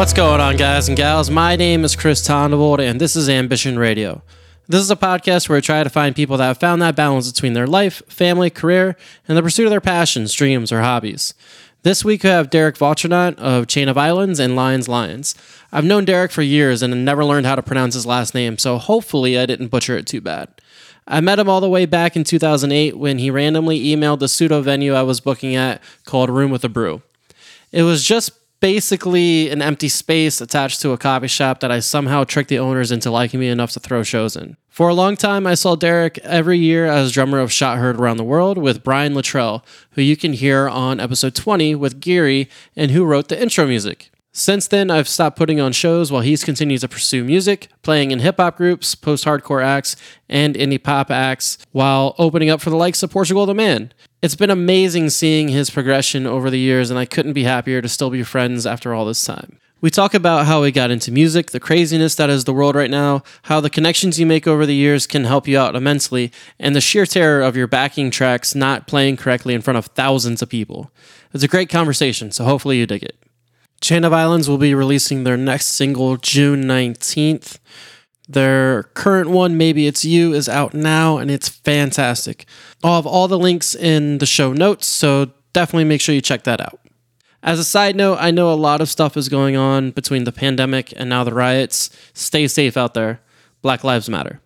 What's going on, guys and gals? My name is Chris Tondebold, and this is Ambition Radio. This is a podcast where I try to find people that have found that balance between their life, family, career, and the pursuit of their passions, dreams, or hobbies. This week, we have Derek Vautrinot of Chain of Islands and Lions Lions. I've known Derek for years and never learned how to pronounce his last name, so hopefully I didn't butcher it too bad. I met him all the way back in 2008 when he randomly emailed the pseudo venue I was booking at called Room with a Brew. It was just basically an empty space attached to a coffee shop that I somehow tricked the owners into liking me enough to throw shows in. For a long time, I saw Derek every year as drummer of Shot Heard Around the World with Brian Luttrell, who you can hear on episode 20 with Geary and who wrote the intro music. Since then, I've stopped putting on shows while he's continued to pursue music, playing in hip hop groups, post hardcore acts, and indie pop acts, while opening up for the likes of Portugal the Man. It's been amazing seeing his progression over the years, and I couldn't be happier to still be friends after all this time. We talk about how he got into music, the craziness that is the world right now, how the connections you make over the years can help you out immensely, and the sheer terror of your backing tracks not playing correctly in front of thousands of people. It's a great conversation, so hopefully you dig it. Chain of Islands will be releasing their next single June 19th. Their current one, Maybe It's You, is out now and it's fantastic. I'll have all the links in the show notes, so definitely make sure you check that out. As a side note, I know a lot of stuff is going on between the pandemic and now the riots. Stay safe out there. Black Lives Matter.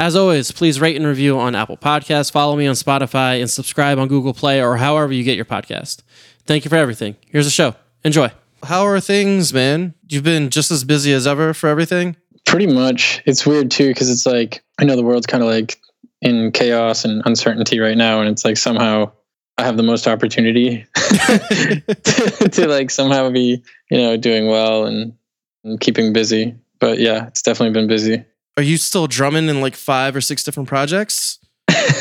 As always, please rate and review on Apple Podcasts, follow me on Spotify, and subscribe on Google Play or however you get your podcast. Thank you for everything. Here's the show. Enjoy. How are things, man? You've been just as busy as ever for everything? Pretty much. It's weird too because it's like I know the world's kind of like in chaos and uncertainty right now, and it's like somehow I have the most opportunity to, to, like somehow be you know doing well and, and keeping busy. But yeah, it's definitely been busy. Are you still drumming in like five or six different projects?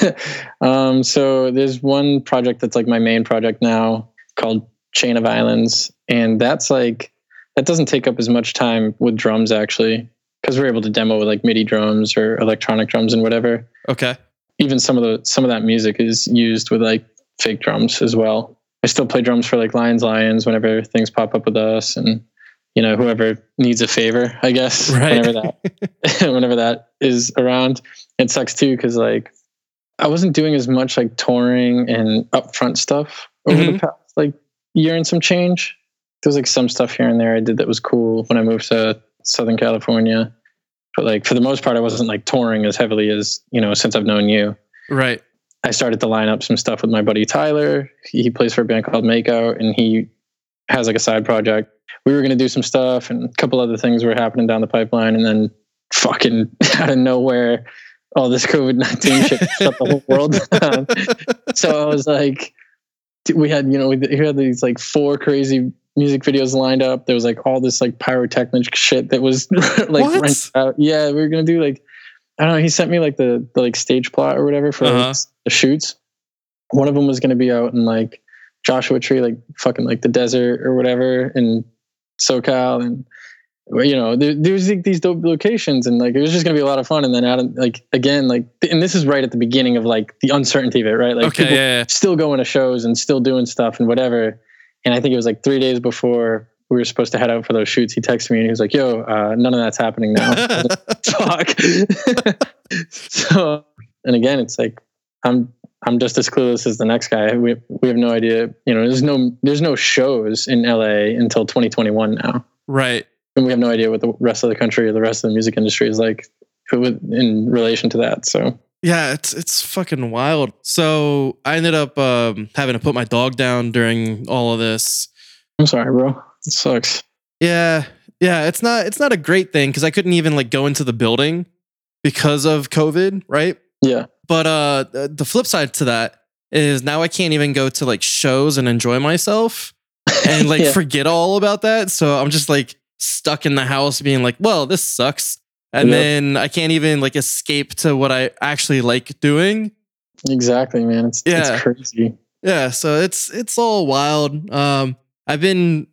um, so there's one project that's like my main project now called Chain of Islands, and that's like that doesn't take up as much time with drums actually because we're able to demo with like MIDI drums or electronic drums and whatever. Okay. Even some of the some of that music is used with like fake drums as well. I still play drums for like Lions Lions whenever things pop up with us and you know whoever needs a favor, I guess. Right. Whenever that whenever that is around. It sucks too cuz like I wasn't doing as much like touring and upfront stuff over mm-hmm. the past like year and some change. There was like some stuff here and there I did that was cool when I moved to Southern California. But like for the most part, I wasn't like touring as heavily as, you know, since I've known you. Right. I started to line up some stuff with my buddy Tyler. He plays for a band called Makeout and he has like a side project. We were going to do some stuff and a couple other things were happening down the pipeline. And then fucking out of nowhere, all this COVID 19 shit shut the whole world down. so I was like, we had you know we had these like four crazy music videos lined up. There was like all this like pyrotechnic shit that was like rented out. Yeah, we were gonna do like I don't know. He sent me like the, the like stage plot or whatever for uh-huh. like, the shoots. One of them was gonna be out in like Joshua Tree, like fucking like the desert or whatever in SoCal, and you know, there, there's like these dope locations and like it was just gonna be a lot of fun. And then out of like again, like and this is right at the beginning of like the uncertainty of it, right? Like okay, people yeah, yeah. still going to shows and still doing stuff and whatever. And I think it was like three days before we were supposed to head out for those shoots. He texted me and he was like, "Yo, uh, none of that's happening now." Fuck. so, and again, it's like I'm I'm just as clueless as the next guy. We we have no idea. You know, there's no there's no shows in LA until 2021 now. Right and we have no idea what the rest of the country or the rest of the music industry is like in relation to that. So yeah, it's it's fucking wild. So I ended up um, having to put my dog down during all of this. I'm sorry, bro. It sucks. Yeah, yeah. It's not it's not a great thing because I couldn't even like go into the building because of COVID, right? Yeah. But uh, the flip side to that is now I can't even go to like shows and enjoy myself and like yeah. forget all about that. So I'm just like stuck in the house being like, well, this sucks. And yep. then I can't even like escape to what I actually like doing. Exactly, man. It's, yeah. it's crazy. Yeah. So it's, it's all wild. Um, I've been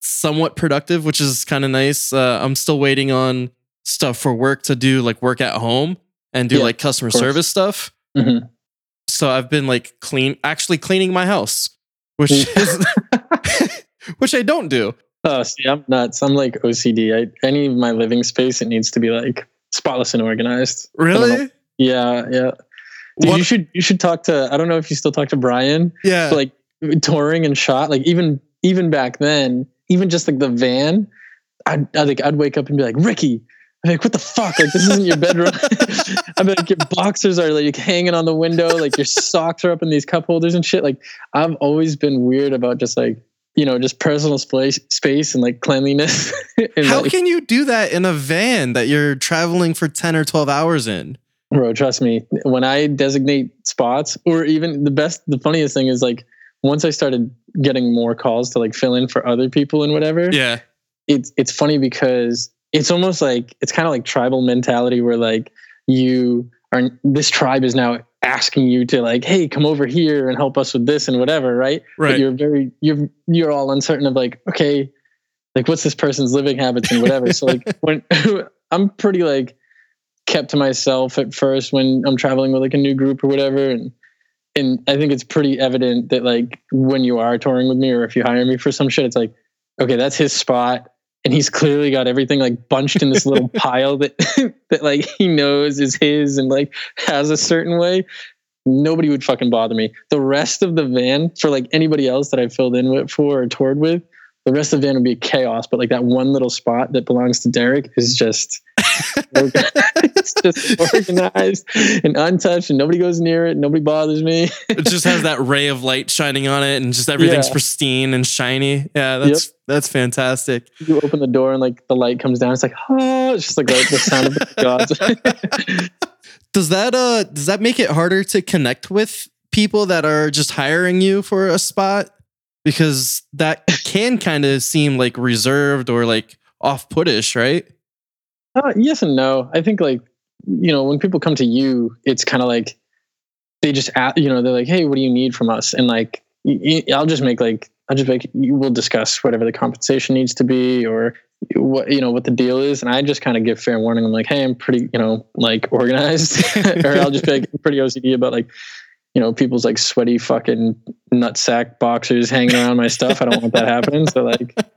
somewhat productive, which is kind of nice. Uh, I'm still waiting on stuff for work to do, like work at home and do yeah, like customer service stuff. Mm-hmm. So I've been like clean, actually cleaning my house, which is, which I don't do. Oh, see, I'm nuts. I'm like OCD. I, any of my living space, it needs to be like spotless and organized. I don't know. Really? Yeah, yeah. Dude, you should you should talk to. I don't know if you still talk to Brian, Yeah. like touring and shot. Like even even back then, even just like the van, I'd I think I'd wake up and be like, Ricky. I'm like, what the fuck? Like this isn't your bedroom. I'm like, your boxers are like hanging on the window, like your socks are up in these cup holders and shit. Like I've always been weird about just like you know just personal space space and like cleanliness. and How like, can you do that in a van that you're traveling for 10 or 12 hours in? Bro, trust me. When I designate spots, or even the best, the funniest thing is like once I started getting more calls to like fill in for other people and whatever. Yeah. It's it's funny because it's almost like it's kind of like tribal mentality where like you are this tribe is now asking you to like, hey, come over here and help us with this and whatever, right? Right. But you're very you're you're all uncertain of like, okay, like what's this person's living habits and whatever. so like when I'm pretty like kept to myself at first when I'm traveling with like a new group or whatever and and I think it's pretty evident that like when you are touring with me or if you hire me for some shit, it's like, okay, that's his spot. And he's clearly got everything like bunched in this little pile that that like he knows is his and like has a certain way. Nobody would fucking bother me. The rest of the van for like anybody else that I filled in with for or toured with, the rest of the van would be chaos. But like that one little spot that belongs to Derek is just it's just organized and untouched and nobody goes near it. Nobody bothers me. It just has that ray of light shining on it and just everything's Yeah. pristine and shiny. Yeah, that's that's fantastic. You open the door and like the light comes down. It's like, oh, it's just like the, the sound of the gods. Does that uh does that make it harder to connect with people that are just hiring you for a spot? Because that can kind of seem like reserved or like off-puttish, right? Uh, yes and no. I think like you know when people come to you, it's kind of like they just ask, you know they're like, hey, what do you need from us? And like I'll just make like I'll just make you will discuss whatever the compensation needs to be or what you know what the deal is, and I just kind of give fair warning. I'm like, hey, I'm pretty you know like organized, or I'll just be like pretty OCD about like you know people's like sweaty fucking nutsack boxers hanging around my stuff. I don't want that happening. So like.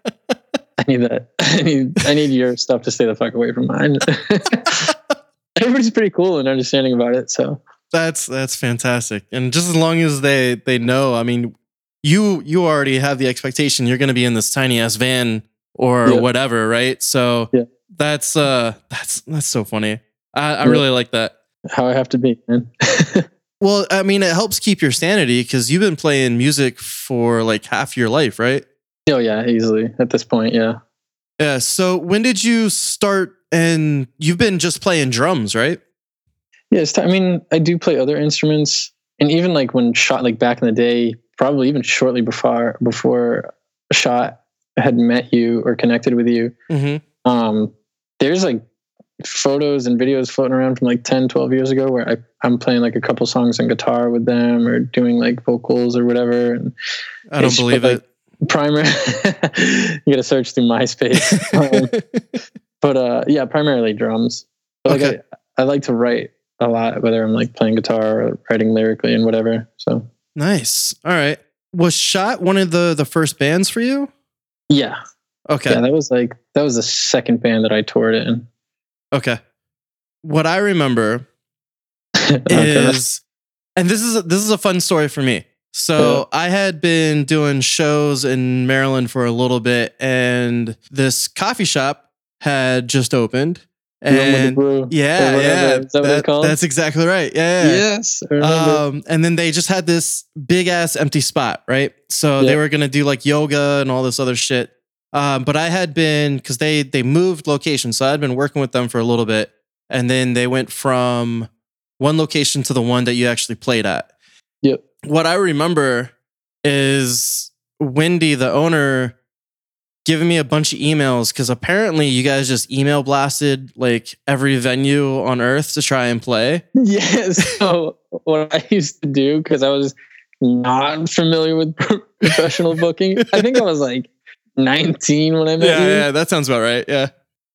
I need that. I need I need your stuff to stay the fuck away from mine. Everybody's pretty cool and understanding about it. So That's that's fantastic. And just as long as they they know, I mean, you you already have the expectation you're going to be in this tiny ass van or Yeah. whatever, right? So Yeah. that's uh that's that's so funny. I, I Yeah. really like that. how I have to be, man. Well, I mean, it helps keep your sanity because you've been playing music for like half your life, right? oh yeah, easily at this point. Yeah. Yeah. So when did you start? And you've been just playing drums, right? Yeah, it's t- I mean, I do play other instruments, and even like when shot, like back in the day, probably even shortly before before shot had met you or connected with you. Mm-hmm. Um, there's like photos and videos floating around from like 10, 12 years ago where I, I'm playing like a couple songs on guitar with them or doing like vocals or whatever. And I don't believe like- it. primary, you got to search through MySpace. Um, but uh, yeah, primarily drums. But like Okay. I, I like to write a lot, whether I'm like playing guitar or writing lyrically and whatever. So nice. All right. Was Shot one of the the first bands for you? yeah, Okay. yeah, that was like that was the second band that I toured in. Okay. What I remember Okay. is, and this is a, this is a fun story for me. So I had been doing shows in Maryland for a little bit, and this coffee shop had just opened. Room with the And yeah, yeah, Is that what it's that- called? that's exactly right. Yeah, yeah. Yes, Um, and then they just had this big ass empty spot, right? So they were gonna do like yoga and all this other shit. Um, but I had been because they they moved location, so I'd been working with them for a little bit, and then they went from one location to the one that you actually played at. Yep. What I remember is Wendy, the owner, giving me a bunch of emails because apparently you guys just email blasted like every venue on earth to try and play. Yes. So what I used to do because I was not familiar with professional booking. I think I was like 19 when I met Yeah, you. yeah, that sounds about right. Yeah.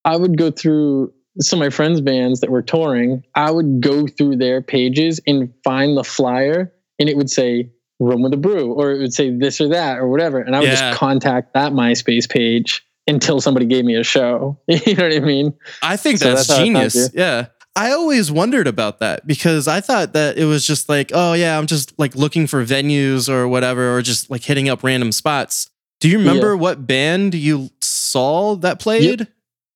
I would go through some of my friends' bands that were touring. I would go through their pages and find the flyer, and it would say "Room with a Brew" or it would say this or that or whatever, and I would Yeah. just contact that MySpace page until somebody gave me a show. you know what I mean? I think So that's, that's genius. Yeah. I always wondered about that because I thought that it was just like, oh yeah, I'm just like looking for venues or whatever, or just like hitting up random spots. Do you remember what band you saw that played?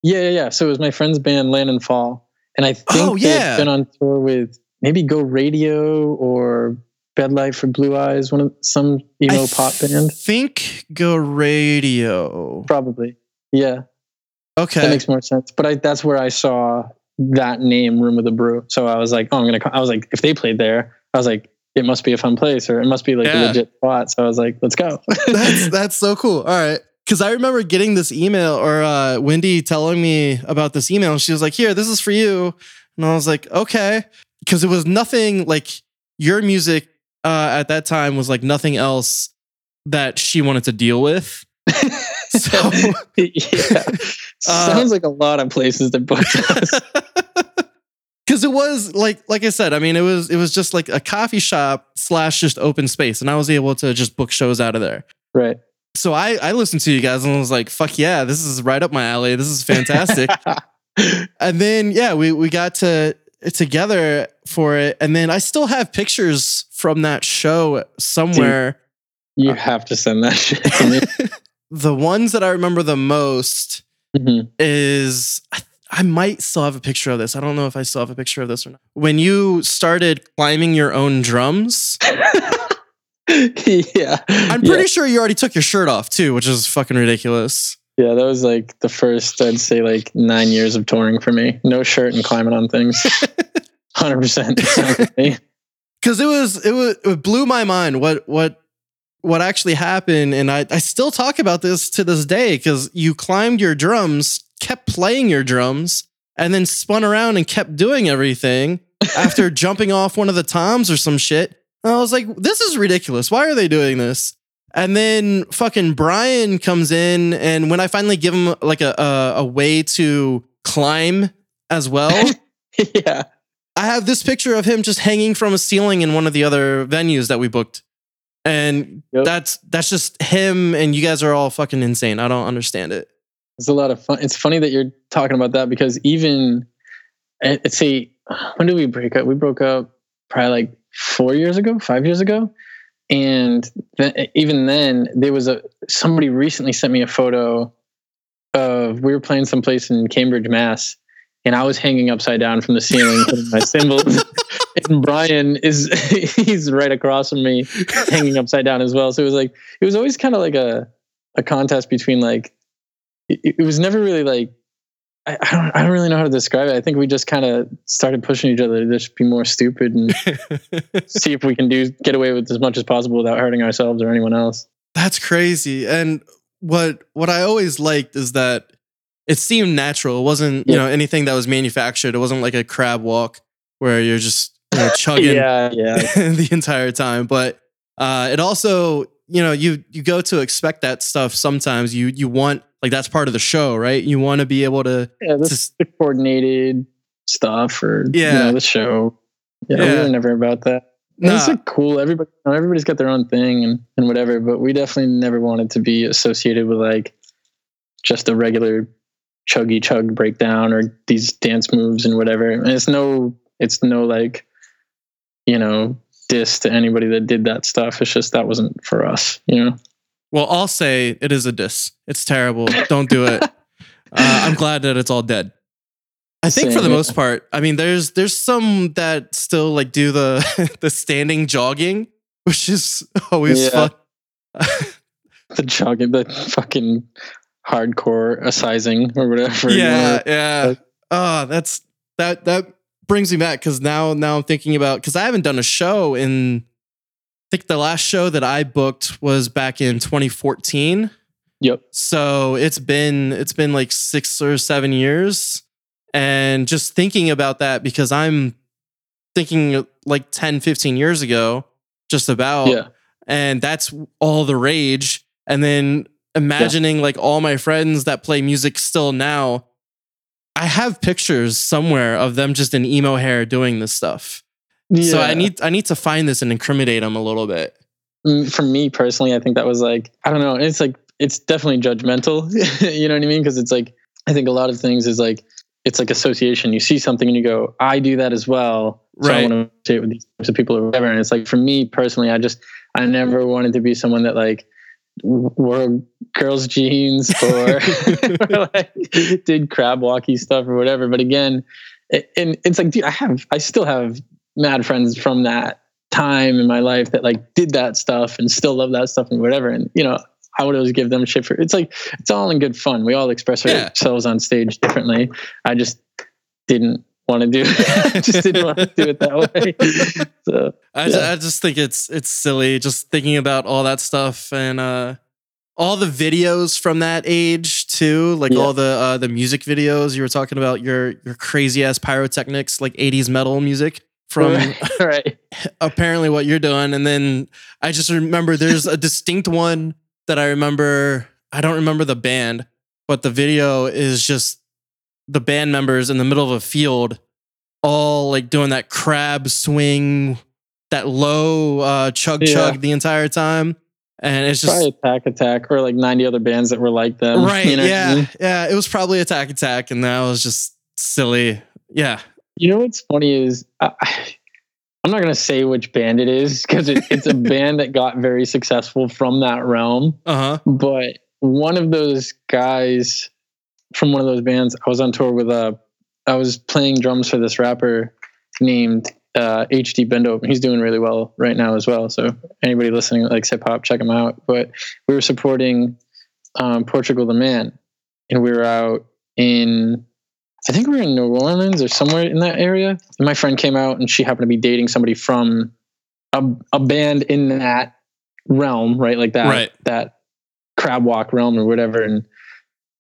Yeah, yeah, yeah. So it was my friend's band, Land and Fall, and I oh, think Oh, they've been on tour with maybe Go Radio or Bedlight for Blueeyes, one of some emo I pop band, Think Go Radio. probably. Yeah, Okay, that makes more sense. But I, that's where I saw that name, Room of the Brew. So I was like, oh, I'm gonna. I was like, if they played there, I was like, it must be a fun place, or it must be like Yeah. a legit spot. So I was like, let's go. that's that's so cool. All right. Cause I remember getting this email or uh, Wendy telling me about this email. She was like, here, this is for you. And I was like, okay. Cause it was nothing like your music uh, at that time was like nothing else that she wanted to deal with. So yeah, Uh, sounds like a lot of places to book us. Cause it was like like I said, I mean, it was it was just like a coffee shop slash just open space. And I was able to just book shows out of there. right. So I, I listened to you guys and I was like, fuck yeah, this is right up my alley. This is fantastic. and then yeah, we we got to together for it, and then I still have pictures from that show somewhere. You have to send that shit to me. the ones that I remember the most Mhm. is I, I might still have a picture of this. I don't know if I still have a picture of this or not. When you started climbing your own drums, yeah. I'm yeah. pretty sure you already took your shirt off too, which is fucking ridiculous. Yeah, that was like the first, I'd say, like nine years of touring for me. No shirt and climbing on things. 100% sounds like me. because it was it was it blew my mind what what what actually happened and i i still talk about this to this day because you climbed your drums kept playing your drums and then spun around and kept doing everything after jumping off one of the toms or some shit and i was like this is ridiculous why are they doing this and then fucking brian comes in and when i finally give him like a a, a way to climb as well yeah. I have this picture of him just hanging from a ceiling in one of the other venues that we booked. And Yep. that's that's just him and you guys are all fucking insane. I don't understand it. It's a lot of fun. It's funny that you're talking about that because even, eh, I- I'd say, when did we break up? We broke up probably like four years ago, five years ago. And th- eh, even then, there was a somebody recently sent me a photo of we were playing someplace in Cambridge, Mass, and I was hanging upside down from the ceiling putting my cymbals. and Brian is he's right across from me, hanging upside down as well. So it was like it was always kind of like a a contest between like it, it was never really like I, I don't I don't really know how to describe it. I think we just kind of started pushing each other to just be more stupid and see if we can do get away with as much as possible without hurting ourselves or anyone else. That's crazy. And what what I always liked is that it seemed natural. It wasn't, you Yeah. know, anything that was manufactured. It wasn't like a crab walk where you're just you know, chugging yeah, yeah. the entire time. But uh, it also, you know, you you go to expect that stuff. Sometimes you you want like that's part of the show, right? You want to be able to. Yeah, this the coordinated stuff or Yeah. you know, the show. Yeah, we Yeah. were never about that. And It's like cool. Everybody, everybody's got their own thing and, and whatever, but we definitely never wanted to be associated with like just a regular chuggy chug breakdown or these dance moves and whatever. And it's no, it's no like, you know, diss to anybody that did that stuff. It's just that wasn't for us, you know. Well, I'll say it is a diss. It's terrible. Don't do it. uh, I'm glad that it's all dead. I think for the most part. I mean, there's there's some that still like do the the standing jogging, which is always Yeah. fun. The jogging, the fucking hardcore assizing or whatever. yeah, yeah. Oh, that's that that brings me back because now now I'm thinking about because I haven't done a show in. I think the last show that I booked was back in 2014. Yep. So it's been it's been like six or seven years, and just thinking about that because I'm thinking like 10, 15 years ago, just about Yeah. and that's all the rage and then imagining like all my friends that play music still now i have pictures somewhere of them just in emo hair doing this stuff so i need i need to find this and incriminate them a little bit Mm, for me personally, I think that was like I don't know. It's like it's definitely judgmental. you know what I mean? Because it's like I think a lot of things is like it's like association. You see something and you go, I do that as well. So I Right. want to associate with these types of people or whatever. And it's like for me personally, I just I never wanted to be someone that like wore girls' jeans or, or like did crab walkie stuff or whatever. But again, it, and it's like, dude, I have I still have mad friends from that time in my life that like did that stuff and still love that stuff and whatever. And you know, I would always give them shit for it's like it's all in good fun. We all express Yeah. ourselves on stage differently. I just didn't want to do just didn't want to do it that way. So I, Yeah. I just think it's it's silly just thinking about all that stuff and uh all the videos from that age too, like Yeah. all the uh the music videos you were talking about your your crazy ass pyrotechnics like 80s metal music from right. apparently what you're doing and then I just remember there's a distinct one that I remember I don't remember the band, but the video is just the band members in the middle of a field all like doing that crab swing, that low uh, chug Yeah. chug the entire time. And it's just Probably Attack Attack or like 90 other bands that were like them. right. you know I yeah. mean? Yeah. It was probably Attack Attack. And that was just silly. Yeah. You know what's funny is I, I'm not going to say which band it is because it, it's a band that got very successful from that realm. Uh huh. But one of those guys from one of those bands, I was on tour with a, I was playing drums for this rapper named uh, HDBeenDope. He's doing really well right now as well. So anybody listening that likes hip hop, check him out. But we were supporting um, Portugal the Man, and we were out in I think we were in New Orleans or somewhere in that area. And my friend came out, and she happened to be dating somebody from a, a band in that realm, right? Like that Right. that crab walk realm or whatever. And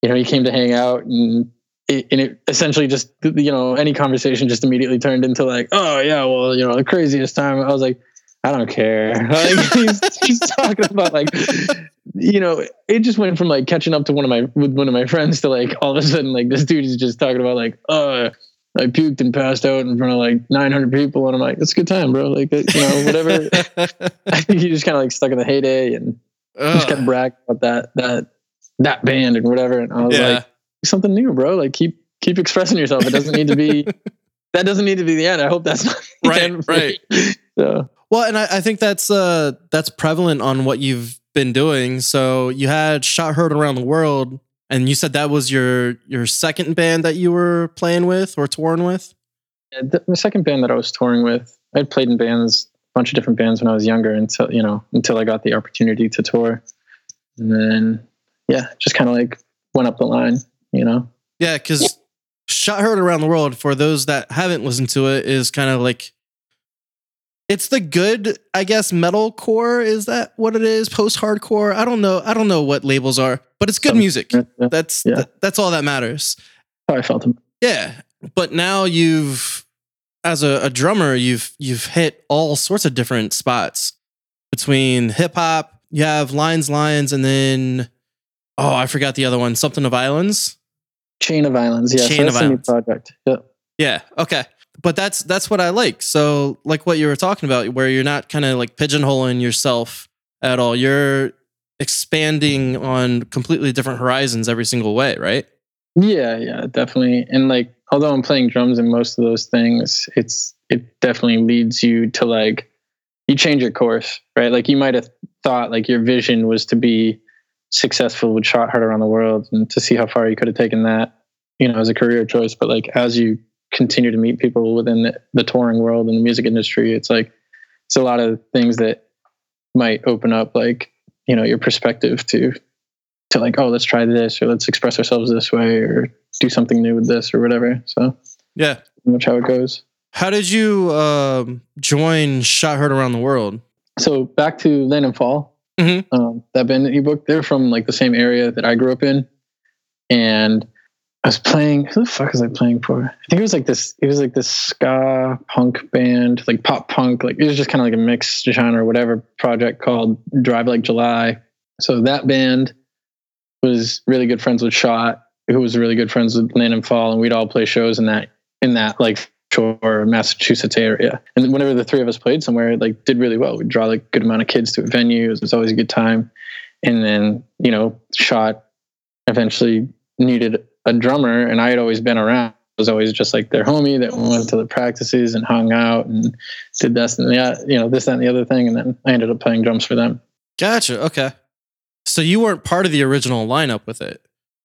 you know, he came to hang out, and it, and it essentially just you know any conversation just immediately turned into like, oh yeah, well you know the craziest time. I was like, I don't care. Like, he's, he's talking about like you know, it just went from like catching up to one of my with one of my friends to like all of a sudden like this dude is just talking about like, oh, I puked and passed out in front of like 900 people, and I'm like, it's a good time, bro. Like you know, whatever. I think he just kind of like stuck in the heyday and just kept Ugh. bragging about that that that band and whatever. And I was Yeah. like, something new, bro. Like keep keep expressing yourself. It doesn't need to be that doesn't need to be the end. I hope that's not Right, right. So Well, and I, I think that's uh that's prevalent on what you've been doing. So you had Shot Heard Around the World, and you said that was your your second band that you were playing with or touring with. Yeah, the, the second band that I was touring with, I played in bands, a bunch of different bands when I was younger until you know until I got the opportunity to tour, and then yeah, just kind of like went up the line, you know. Yeah, because Shot Heard Around the World, for those that haven't listened to it, is kind of like it's the good, I guess, metal core. Is that what it is? Post hardcore? I don't know. I don't know what labels are, but it's good music. Yeah, yeah, That's Yeah. th- that's all that matters. how I felt. him. Yeah, but now you've, as a, a drummer, you've you've hit all sorts of different spots between hip hop. You have Lions, Lions, and then oh, I forgot the other one. Something of islands. Chain of Islands, yeah. Chain so of that's a new project. Yeah. Yeah. Okay. But that's that's what I like. So like what you were talking about, where you're not kind of like pigeonholing yourself at all. You're expanding on completely different horizons every single way, right? Yeah, yeah, definitely. And like, although I'm playing drums in most of those things, it's it definitely leads you to like you change your course, right? Like you might have thought like your vision was to be successful with Shot Heard Around the World and to see how far you could have taken that, you know, as a career choice. But like as you continue to meet people within the, the touring world and the music industry, it's like it's a lot of things that might open up like, you know, your perspective to to like, oh, let's try this or let's express ourselves this way or do something new with this or whatever. So Yeah. much how it goes. How did you um, join Shot Heard Around the World? So back to Land and Fall, Mhm. um, that band that you booked, they're from like the same area that I grew up in. And I was playing, who the fuck was I playing for? I think it was like this, it was like this ska punk band, like pop punk, like it was just kind of like a mixed genre whatever project called Drive Like July. So that band was really good friends with Shot, who was really good friends with Land and Fall, and we'd all play shows in that in that like shore Massachusetts area. And whenever the three of us played somewhere, it like did really well. We'd draw like a good amount of kids to a venue. It was always a good time. and then you know shot eventually needed a drummer and i had always been around I was always just like their homie that went to the practices and hung out and did this and that you know this that and the other thing and then i ended up playing drums for them Gotcha. Okay. So you weren't part of the original lineup with it.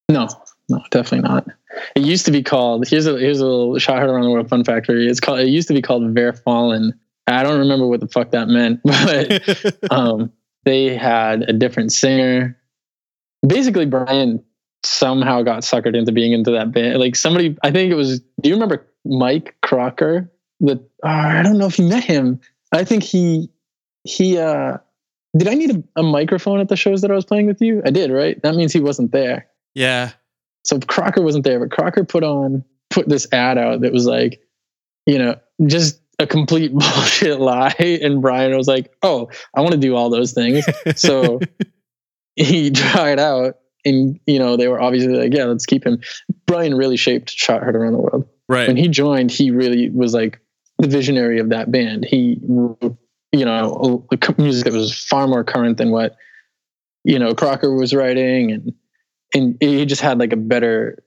no no definitely not it used to be called here's a here's a little shot heard around the world fun factory it's called it used to be called Ver Fallen. i don't remember what the fuck that meant but um, they had a different singer. Basically, Brian somehow got suckered into being into that band. Like somebody, I think it was. Do you remember Mike Crocker? The uh, I don't know if you met him. I think he he. uh Did I need a, a microphone at the shows that I was playing with you? I did, right? That means he wasn't there. yeah. So Crocker wasn't there, but Crocker put on put this ad out that was like, you know, just a complete bullshit lie. And Brian was like, "Oh, I want to do all those things." So he tried out, and you know, they were obviously like, "Yeah, let's keep him." Brian really shaped Shot Heard Around the World. right. When he joined, he really was like the visionary of that band. He, wrote, you know, music that was far more current than what you know Crocker was writing, and and he just had like a better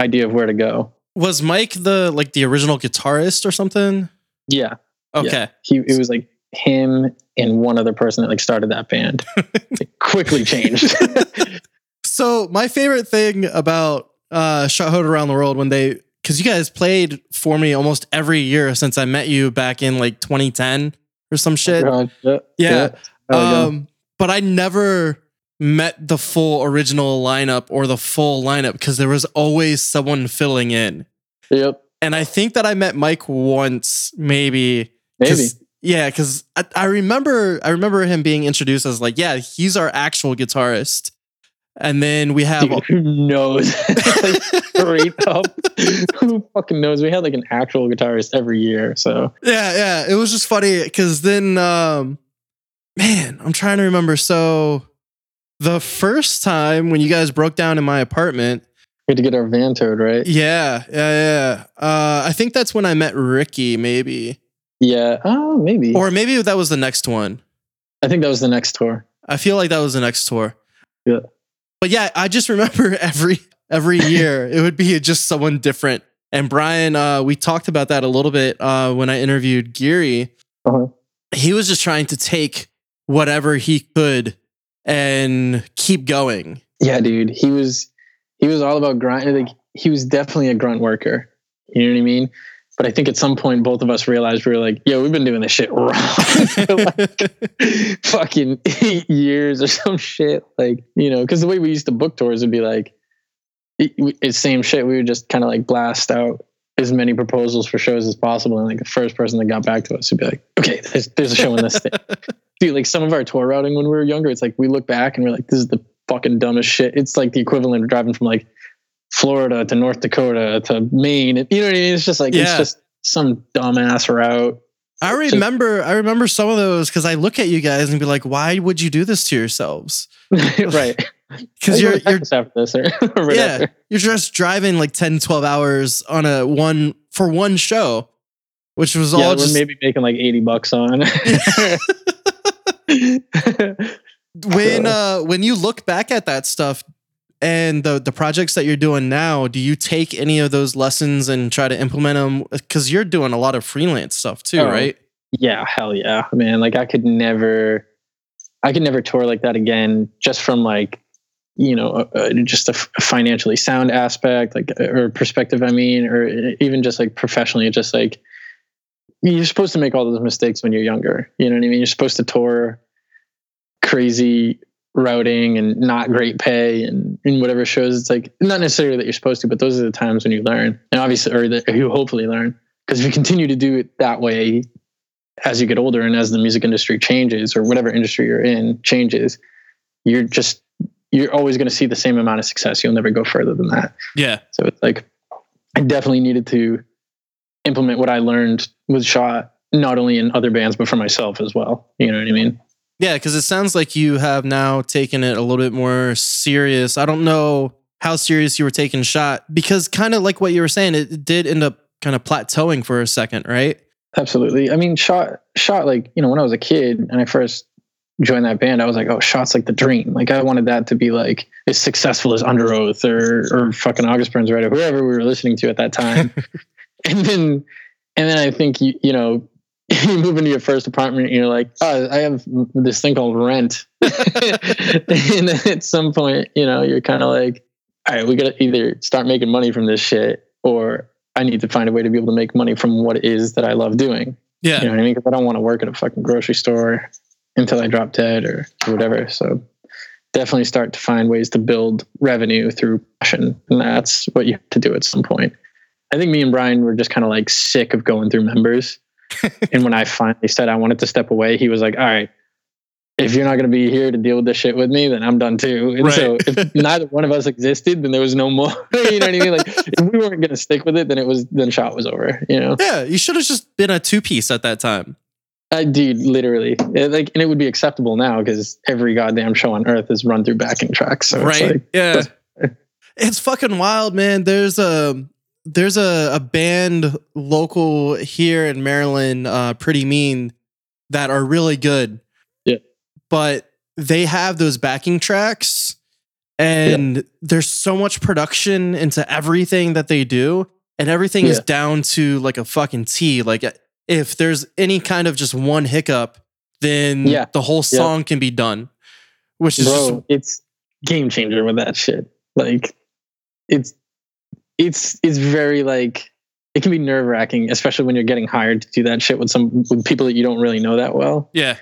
idea of where to go. was Mike the like the original guitarist or something? Yeah, Okay. he it was like him and one other person that like started that band. it quickly changed. So my favorite thing about uh Shot Heard Around the World when they because you guys played for me almost every year since I met you back in like 2010 or some shit. God, yeah, Yeah. Go. Um, but I never met the full original lineup or the full lineup because there was always someone filling in. yep, And I think that I met Mike once, maybe. maybe. Yeah, because I, I remember I remember him being introduced as like, yeah, he's our actual guitarist. And then we have Dude, who knows? like, straight up, who fucking knows? We had like an actual guitarist every year, so Yeah, yeah. It was just funny because then, um, man, I'm trying to remember. So the first time when you guys broke down in my apartment, we had to get our van towed, right? yeah, yeah, yeah. Uh, I think that's when I met Ricky, maybe, Yeah. Oh, maybe. or maybe that was the next one. I think that was the next tour. I feel like that was the next tour. Yeah. But yeah, I just remember every every year it would be just someone different. And Brian, uh, we talked about that a little bit uh, when I interviewed Geary. Uh-huh. he was just trying to take whatever he could and keep going. Yeah, dude. He was he was all about grind. Like he was definitely a grunt worker. You know what I mean? But I think at some point both of us realized we were like, "Yo, we've been doing this shit wrong for like fucking eight years or some shit." Like you know, because the way we used to book tours would be like, it, it's same shit. We would just kind of like blast out as many proposals for shows as possible, and like the first person that got back to us would be like, "Okay, there's, there's a show in this thing." Dude, like some of our tour routing when we were younger, it's like we look back and we're like, "This is the fucking dumbest shit." It's like the equivalent of driving from like Florida to North Dakota to Maine. You know what I mean? It's just like it's just some dumbass route. I remember I remember some of those because I look at you guys and be like, why would you do this to yourselves? right. Because you're you're after this or, or yeah, you're just driving like 10, 12 hours on a one for one show, which was Yeah, all just maybe making like 80 bucks on. when uh when you look back at that stuff and the the projects that you're doing now do you take any of those lessons and try to implement them because you're doing a lot of freelance stuff too Oh. right yeah, hell yeah, man. Like I could never, I could never tour like that again. Just from like, you know, uh, uh, just a f- financially sound aspect, like uh, or perspective. I mean, or even just like professionally, just like you're supposed to make all those mistakes when you're younger. You know what I mean? You're supposed to tour crazy routing and not great pay and in whatever shows. It's like not necessarily that you're supposed to, but those are the times when you learn, and obviously, or that you hopefully learn. Because if you continue to do it that way, as you get older and as the music industry changes or whatever industry you're in changes, you're just you're always going to see the same amount of success. You'll never go further than that. yeah So it's like I definitely needed to implement what I learned with Shot, not only in other bands but for myself as well. You know what I mean? Yeah because it sounds like you have now taken it a little bit more serious i don't know how serious you were taking shot because kind of like what you were saying it, did end up kind of plateauing for a second right Absolutely. I mean, Shot Shot like you know when I was a kid and I first joined that band, I was like, oh, shots like the dream. Like I wanted that to be like as successful as Underoath or or fucking August Burns Red or whoever we were listening to at that time. and then and then I think you you know you move into your first apartment and you're like, oh, I have this thing called rent. and at some point, you know, you're kind of like, all right, we got to either start making money from this shit or I need to find a way to be able to make money from what it is that I love doing. Yeah. You know what I mean? Because I don't want to work at a fucking grocery store until I drop dead or, or whatever. So definitely start to find ways to build revenue through passion. And that's what you have to do at some point. I think me and Brian were just kind of like sick of going through members. And when I finally said I wanted to step away, he was like, all right, if you're not going to be here to deal with this shit with me, then I'm done too. And Right. so if neither one of us existed, then there was no more. you know what I mean? Like if we weren't going to stick with it, then it was then shot was over. You know, Yeah, you should have just been a two piece at that time. I dude, literally, It, like, and it would be acceptable now because every goddamn show on earth is run through backing tracks. So it's right? like, yeah. It's fucking wild, man. There's a there's a, a band local here in Maryland, uh, Pretty Mean, that are really good. Yeah. But they have those backing tracks and there's so much production into everything that they do. And everything is down to like a fucking T. Like if there's any kind of just one hiccup, then Yeah. the whole song can be done. Which is just bro, it's game changer with that shit. Like, it's it's it's very like it can be nerve wracking, especially when you're getting hired to do that shit with some with people that you don't really know that well. yeah.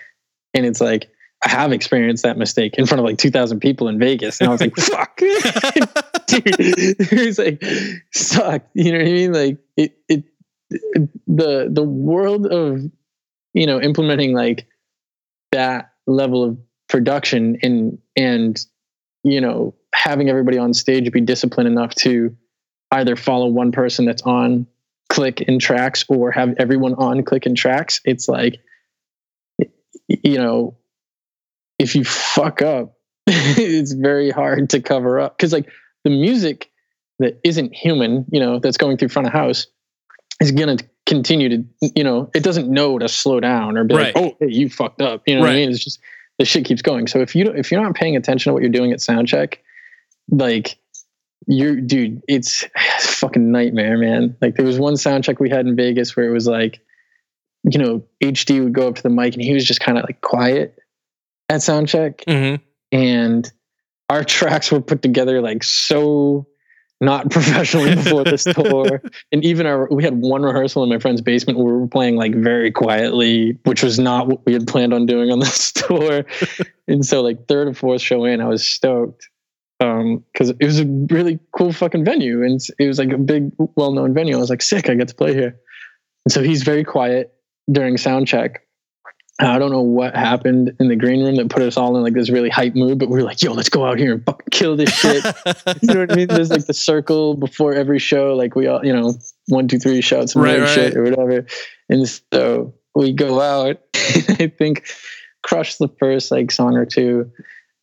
And it's like I have experienced that mistake in front of like two thousand people in Vegas, and I was like, "Fuck, dude!" It's like suck. You know what I mean? Like it, it, it, the the world of you know implementing like that level of production and and you know having everybody on stage be disciplined enough to either follow one person that's on click and tracks or have everyone on click and tracks it's like you know if you fuck up it's very hard to cover up. Because like the music that isn't human you know that's going through front of house is going to continue to you know it doesn't know to slow down or be like oh hey, you fucked up. You know what i mean? It's just the shit keeps going. So if you don't if you're not paying attention to what you're doing at sound check like you're dude it's, it's a fucking nightmare man. Like there was one sound check we had in vegas where it was like you know hd would go up to the mic and he was just kind of like quiet at sound check. Hmm and our tracks were put together like so not professionally before this tour. And even our we had one rehearsal in my friend's basement. Where we were playing like very quietly which was not what we had planned on doing on this tour. And so like third or fourth show in i was stoked um because it was a really cool fucking venue and it was like a big well-known venue i was like sick i get to play here and so he's very quiet during sound check I don't know what happened in the green room that put us all in like this really hype mood, but we were like, yo, let's go out here and fucking kill this shit. you know what I mean? There's like the circle before every show, like we all, you know, one, two, three, shout some Right, right, shit or whatever. And so we go out, and I think crush the first like song or two,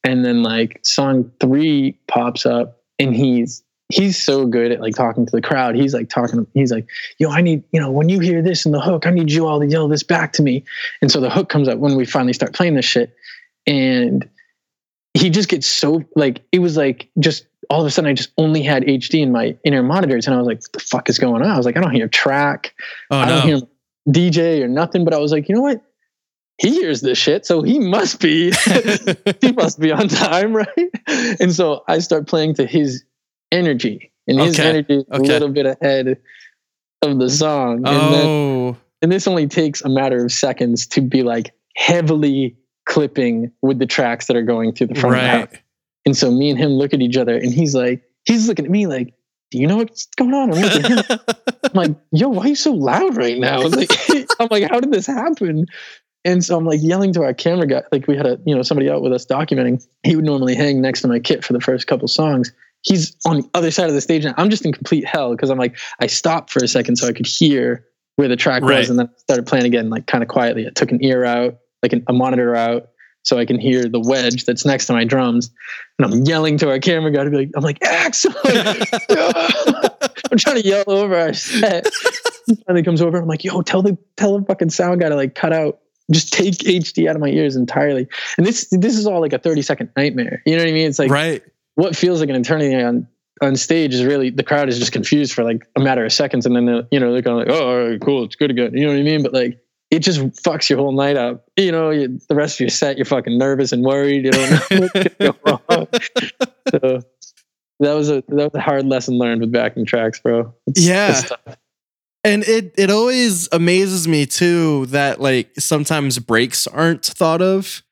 and then like song three pops up, and he's he's so good at like talking to the crowd. He's like talking, he's like, yo, I need, you know, when you hear this in the hook, I need you all to yell this back to me. And so the hook comes up when we finally start playing this shit. And he just gets so like it was like just all of a sudden I just only had HD in my inner monitors and I was like, what the fuck is going on? I was like, I don't hear track, Oh I don't hear DJ or nothing. But I was like, you know what? He hears this shit, so he must be he must be on time, right? And so I start playing to his energy. And his Okay, energy is a little bit ahead of the song. And then oh, and this only takes a matter of seconds to be like heavily clipping with the tracks that are going through the front of the house. right. And so me and him look at each other and he's like, he's looking at me like, do you know what's going on? I'm. I'm like, yo, why are you so loud right now? Like, I'm like, how did this happen? And so I'm like yelling to our camera guy. Like we had a, you know, somebody out with us documenting. He would normally hang next to my kit for the first couple songs. He's on the other side of the stage and I'm just in complete hell because I'm like, I stopped for a second so I could hear where the track Right. was and then I started playing again, like kind of quietly. I took an ear out, like an, a monitor out, so I can hear the wedge that's next to my drums. And I'm yelling to our camera guy to be like, I'm like, Axel. I'm trying to yell over our set. He finally comes over. I'm like, yo, tell the tell the fucking sound guy to like cut out just take HD out of my ears entirely. And this this is all like a 30 second nightmare. You know what I mean? It's like right. what feels like an eternity on on stage is really the crowd is just confused for like a matter of seconds, and then they're, you know they're kind of like, oh, all right, cool, it's good again. You know what I mean? But like it just fucks your whole night up. You know, you, the rest of your set, you're fucking nervous and worried. You don't know what's gonna go wrong. So that was a that was a hard lesson learned with backing tracks, bro. It's- Yeah. it's. And it it always amazes me too that like sometimes breaks aren't thought of.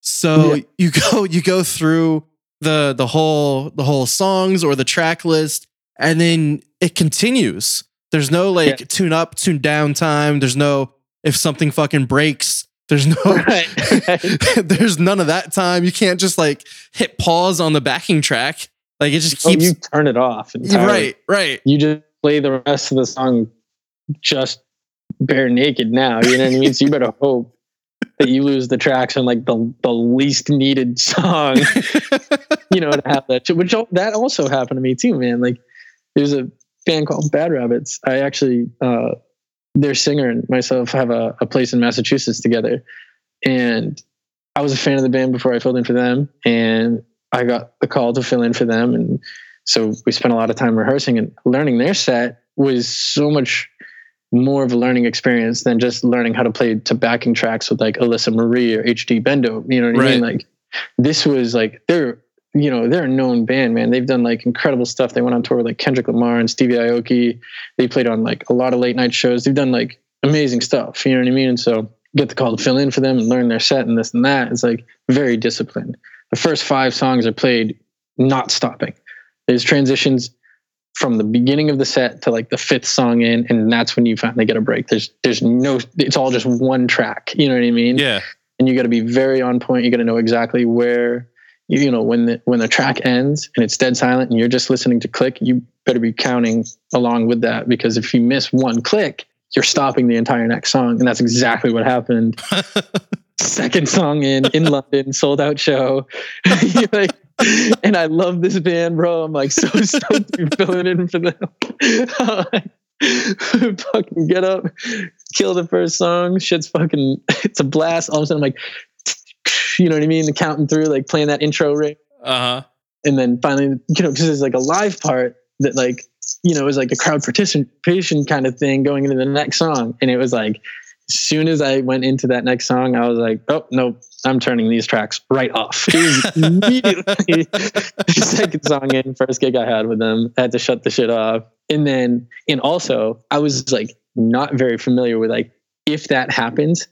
So Yeah. you go you go through the the whole the whole songs or the track list and then it continues. There's no like Yeah. tune up, tune down time. There's no if something fucking breaks. There's no Right, there's none of that time. You can't just like hit pause on the backing track. Like it just Oh, keeps you turn it off. entirely. right, right. You just play the rest of the song just bare naked now. You know what I mean? So you better hope that you lose the tracks on like the the least needed song. you know, to have that. Which that also happened to me too, man. Like there's a band called Bad Rabbits. I actually uh their singer and myself have a, a place in Massachusetts together. And I was a fan of the band before I filled in for them. And I got the call to fill in for them. And so we spent a lot of time rehearsing and learning their set was so much more of a learning experience than just learning how to play to backing tracks with like Alyssa Marie or HDBeenDope. You know what I mean? Like this was like they're you know they're a known band, man. They've done like incredible stuff. They went on tour with like Kendrick Lamar and Stevie Aoki. They played on like a lot of late night shows. They've done like amazing stuff. You know what I mean? And so get the call to fill in for them and learn their set and this and that. It's like very disciplined. The first five songs are played not stopping. There's transitions from the beginning of the set to like the fifth song in, and that's when you finally get a break. There's there's no it's all just one track. You know what I mean? Yeah. and you got to be very on point. You got to know exactly where you, you know when the when the track ends and it's dead silent and you're just listening to click. You better be counting along with that because if you miss one click, you're stopping the entire next song, and that's exactly what happened. Second song in in London, sold out show. Like, and I love this band, bro. I'm like so stoked to be filling in for them. fucking get up, kill the first song. Shit's fucking, it's a blast. All of a sudden, I'm like, you know what I mean? The Counting through, like playing that intro ring. Uh-huh. And then finally, you know, because there's like a live part that, like, you know, it was like a crowd participation kind of thing going into the next song. And it was like, soon as I went into that next song, I was like, oh, no, I'm turning these tracks right off. It was immediately second song in, first gig I had with them. I had to shut the shit off. And then, and also, I was like not very familiar with like, if that happens,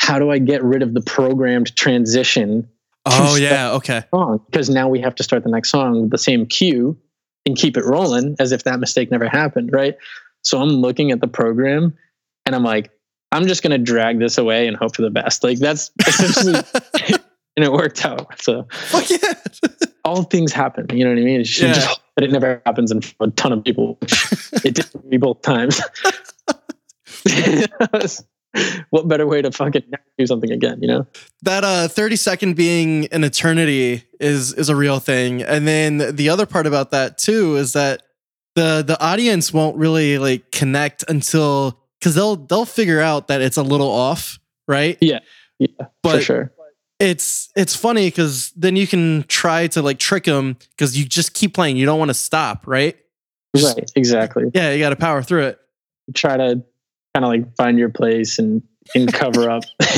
how do I get rid of the programmed transition Oh yeah, okay. song? Because now we have to start the next song with the same cue and keep it rolling as if that mistake never happened, right? So I'm looking at the program and I'm like, I'm just gonna drag this away and hope for the best. Like that's essentially and it worked out. So Fuck yeah. all things happen. You know what I mean? It's Yeah. just that it never happens in front of a ton of people. it did me both times. what better way to fucking do something again? You know? that uh 30 second being an eternity is is a real thing and then the other part about that too is that the the audience won't really like connect until because they'll they'll figure out that it's a little off right Yeah, Yeah. for but sure. it's it's funny because then you can try to like trick them because you just keep playing you don't want to stop right just- Right, exactly. yeah you got to power through it try to kind of like find your place and and cover up.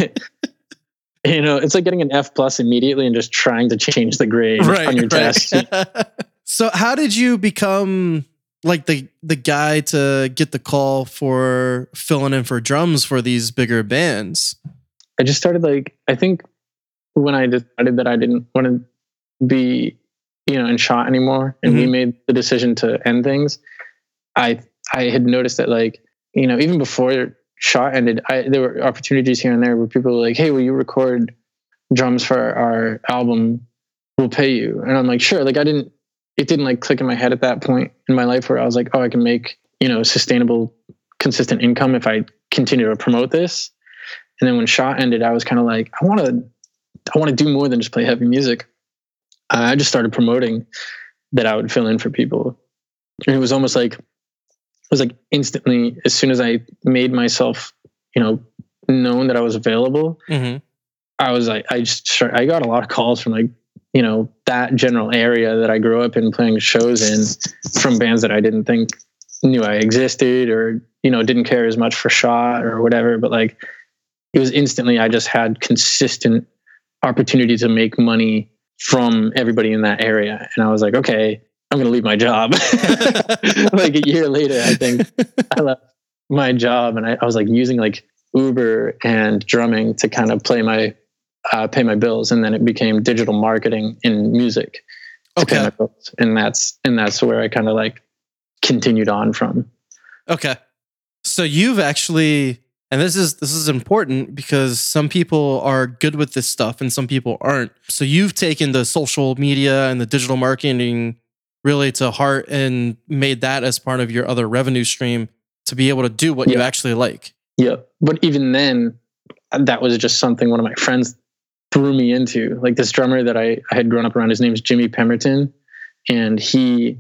you know, it's like getting an F plus immediately and just trying to change the grade on your test. so how did you become like the the guy to get the call for filling in for drums for these bigger bands? I just started like I think when I decided that I didn't want to be you know in shot anymore, and we Mhm. made the decision to end things. I I had noticed that like you know even before shot ended, I, there were opportunities here and there where people were like, "Hey, will you record drums for our album? We'll pay you." And I'm like, "Sure." Like I didn't. It didn't like click in my head at that point in my life where I was like, "Oh, I can make you know sustainable, consistent income if I continue to promote this." And then when Shot ended, I was kind of like, I want to, I want to do more than just play heavy music. I just started promoting that I would fill in for people, and it was almost like, it was like instantly as soon as I made myself, you know, known that I was available, hmm I was like, I just I got a lot of calls from like, you know, that general area that I grew up in playing shows in from bands that I didn't think knew I existed or, you know, didn't care as much for shot or whatever. But like, it was instantly, I just had consistent opportunity to make money from everybody in that area. And I was like, okay, I'm going to leave my job. like a year later, I think I left my job and I, I was like using like Uber and drumming to kind of play my uh, pay my bills, and then it became digital marketing in music Okay. and that's and that's where I kind of like continued on from. Okay. So you've actually and this is this is important because some people are good with this stuff and some people aren't. So you've taken the social media and the digital marketing really to heart and made that as part of your other revenue stream to be able to do what you actually like. Yeah, but even then, that was just something one of my friends threw me into. Like this drummer that I, I had grown up around, his name's Jimmy Pemberton, and he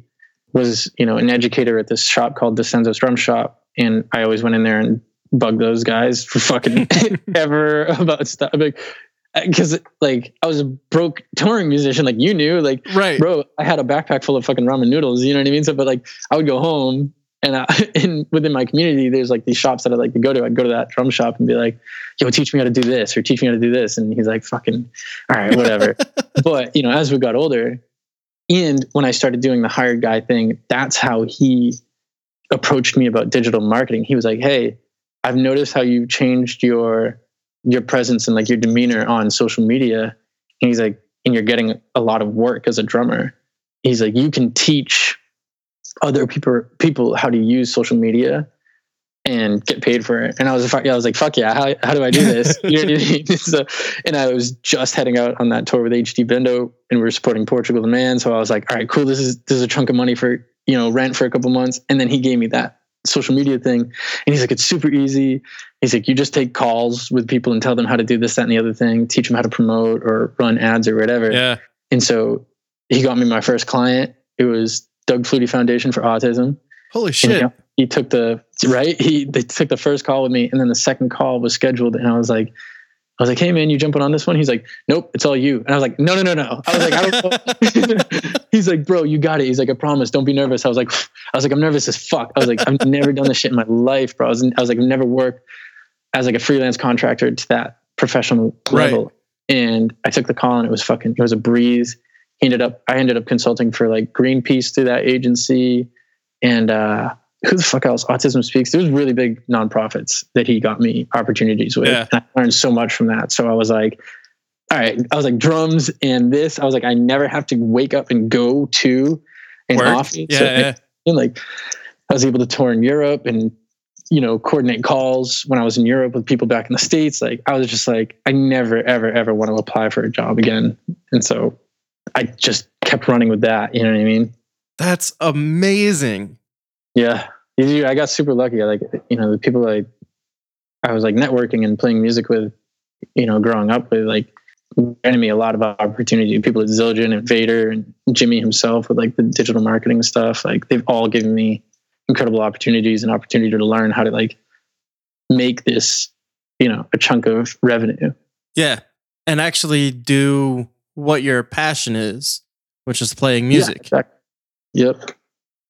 was, you know, an educator at this shop called the DiCenzo's Drum Shop, and I always went in there and bugged those guys for fucking ever about stuff. Like, because like I was a broke touring musician, like you knew, like Right. bro, I had a backpack full of fucking ramen noodles. You know what I mean? So, but like, I would go home, and I, in within my community, there's like these shops that I like to go to. I'd go to that drum shop and be like, "Yo, teach me how to do this," or "Teach me how to do this," and he's like, "Fucking, all right, whatever." but you know, as we got older, and when I started doing the hired guy thing, that's how he approached me about digital marketing. He was like, "Hey, I've noticed how you changed your your presence and like your demeanor on social media." And he's like, "And you're getting a lot of work as a drummer." He's like, "You can teach other people people how to use social media." And get paid for it, and I was, I was like, "Fuck yeah! How, how do I do this?" You know what I mean? So, and I was just heading out on that tour with HDBeenDope, and we were supporting Portugal the Man. So I was like, "All right, cool. This is this is a chunk of money for you know rent for a couple months." And then he gave me that social media thing, and he's like, "It's super easy." He's like, "You just take calls with people and tell them how to do this, that, and the other thing. Teach them how to promote or run ads or whatever." Yeah. And so he got me my first client. It was Doug Flutie Foundation for Autism. Holy And shit. he, he took the right. He they took the first call with me, and then the second call was scheduled, and I was like, I was like, "Hey man, you jumping on this one?" He's like, "Nope, it's all you." And I was like, "No, no, no, no." I was like, "I don't." know. He's like, "Bro, you got it." He's like, "I promise, don't be nervous." I was like, "I was like, I'm nervous as fuck." I was like, "I've never done this shit in my life, bro." I was, I was like, "I've never worked as like a freelance contractor to that professional Right. level." And I took the call, and it was fucking, it was a breeze. Ended up, I ended up consulting for like Greenpeace through that agency, and uh, who the fuck else? Autism Speaks. There was really big nonprofits that he got me opportunities with. Yeah. And I learned so much from that. So I was like, all right. I was like drums and this. I was like, I never have to wake up and go to an Work. office. Yeah, So, yeah. and like I was able to tour in Europe and you know coordinate calls when I was in Europe with people back in the states. Like I was just like, I never ever ever want to apply for a job again. And so I just kept running with that. You know what I mean? That's amazing. Yeah, I got super lucky. I like you know the people I I was like networking and playing music with, you know, growing up with like granted me a lot of opportunity. People at Zildjian and Vater and Jimmy himself with like the digital marketing stuff. Like they've all given me incredible opportunities and opportunity to learn how to like make this, you know, a chunk of revenue. Yeah. And actually do what your passion is, which is playing music. Yeah, exactly. Yep.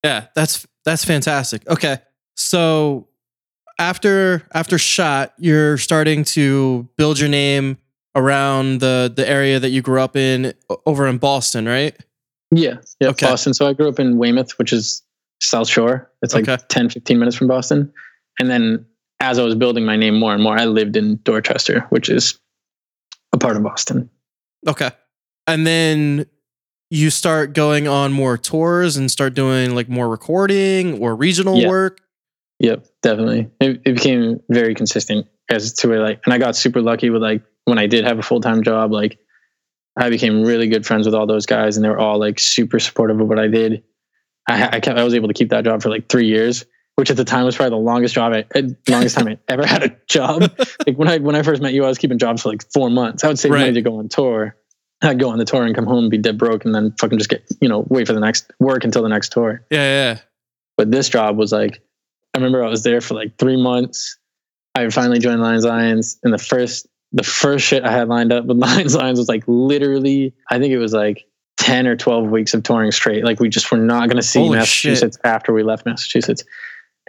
Yeah, that's that's fantastic. Okay. So after after shot, you're starting to build your name around the the area that you grew up in over in Boston, right? Yeah. Yeah. Okay. Boston. So I grew up in Weymouth, which is South Shore. It's like Okay. 10, 15 minutes from Boston. And then as I was building my name more and more, I lived in Dorchester, which is a part of Boston. Okay. And then you start going on more tours and start doing like more recording or regional Yeah. work. Yep, definitely. It, it became very consistent as to where like, and I got super lucky with like when I did have a full time job, like I became really good friends with all those guys, and they were all like super supportive of what I did. I, I kept, I was able to keep that job for like three years, which at the time was probably the longest job, I, uh, longest time I ever had a job. like when I when I first met you, I was keeping jobs for like four months. I would save Right. money to go on tour. I'd go on the tour and come home and be dead broke, and then fucking just get you know wait for the next work until the next tour. Yeah, yeah. But this job was like, I remember I was there for like three months I finally joined Lions Lions, and the first the first shit I had lined up with Lions Lions was like literally, I think it was like 10 or 12 weeks of touring straight. Like we just were not going to see Holy Massachusetts after we left Massachusetts.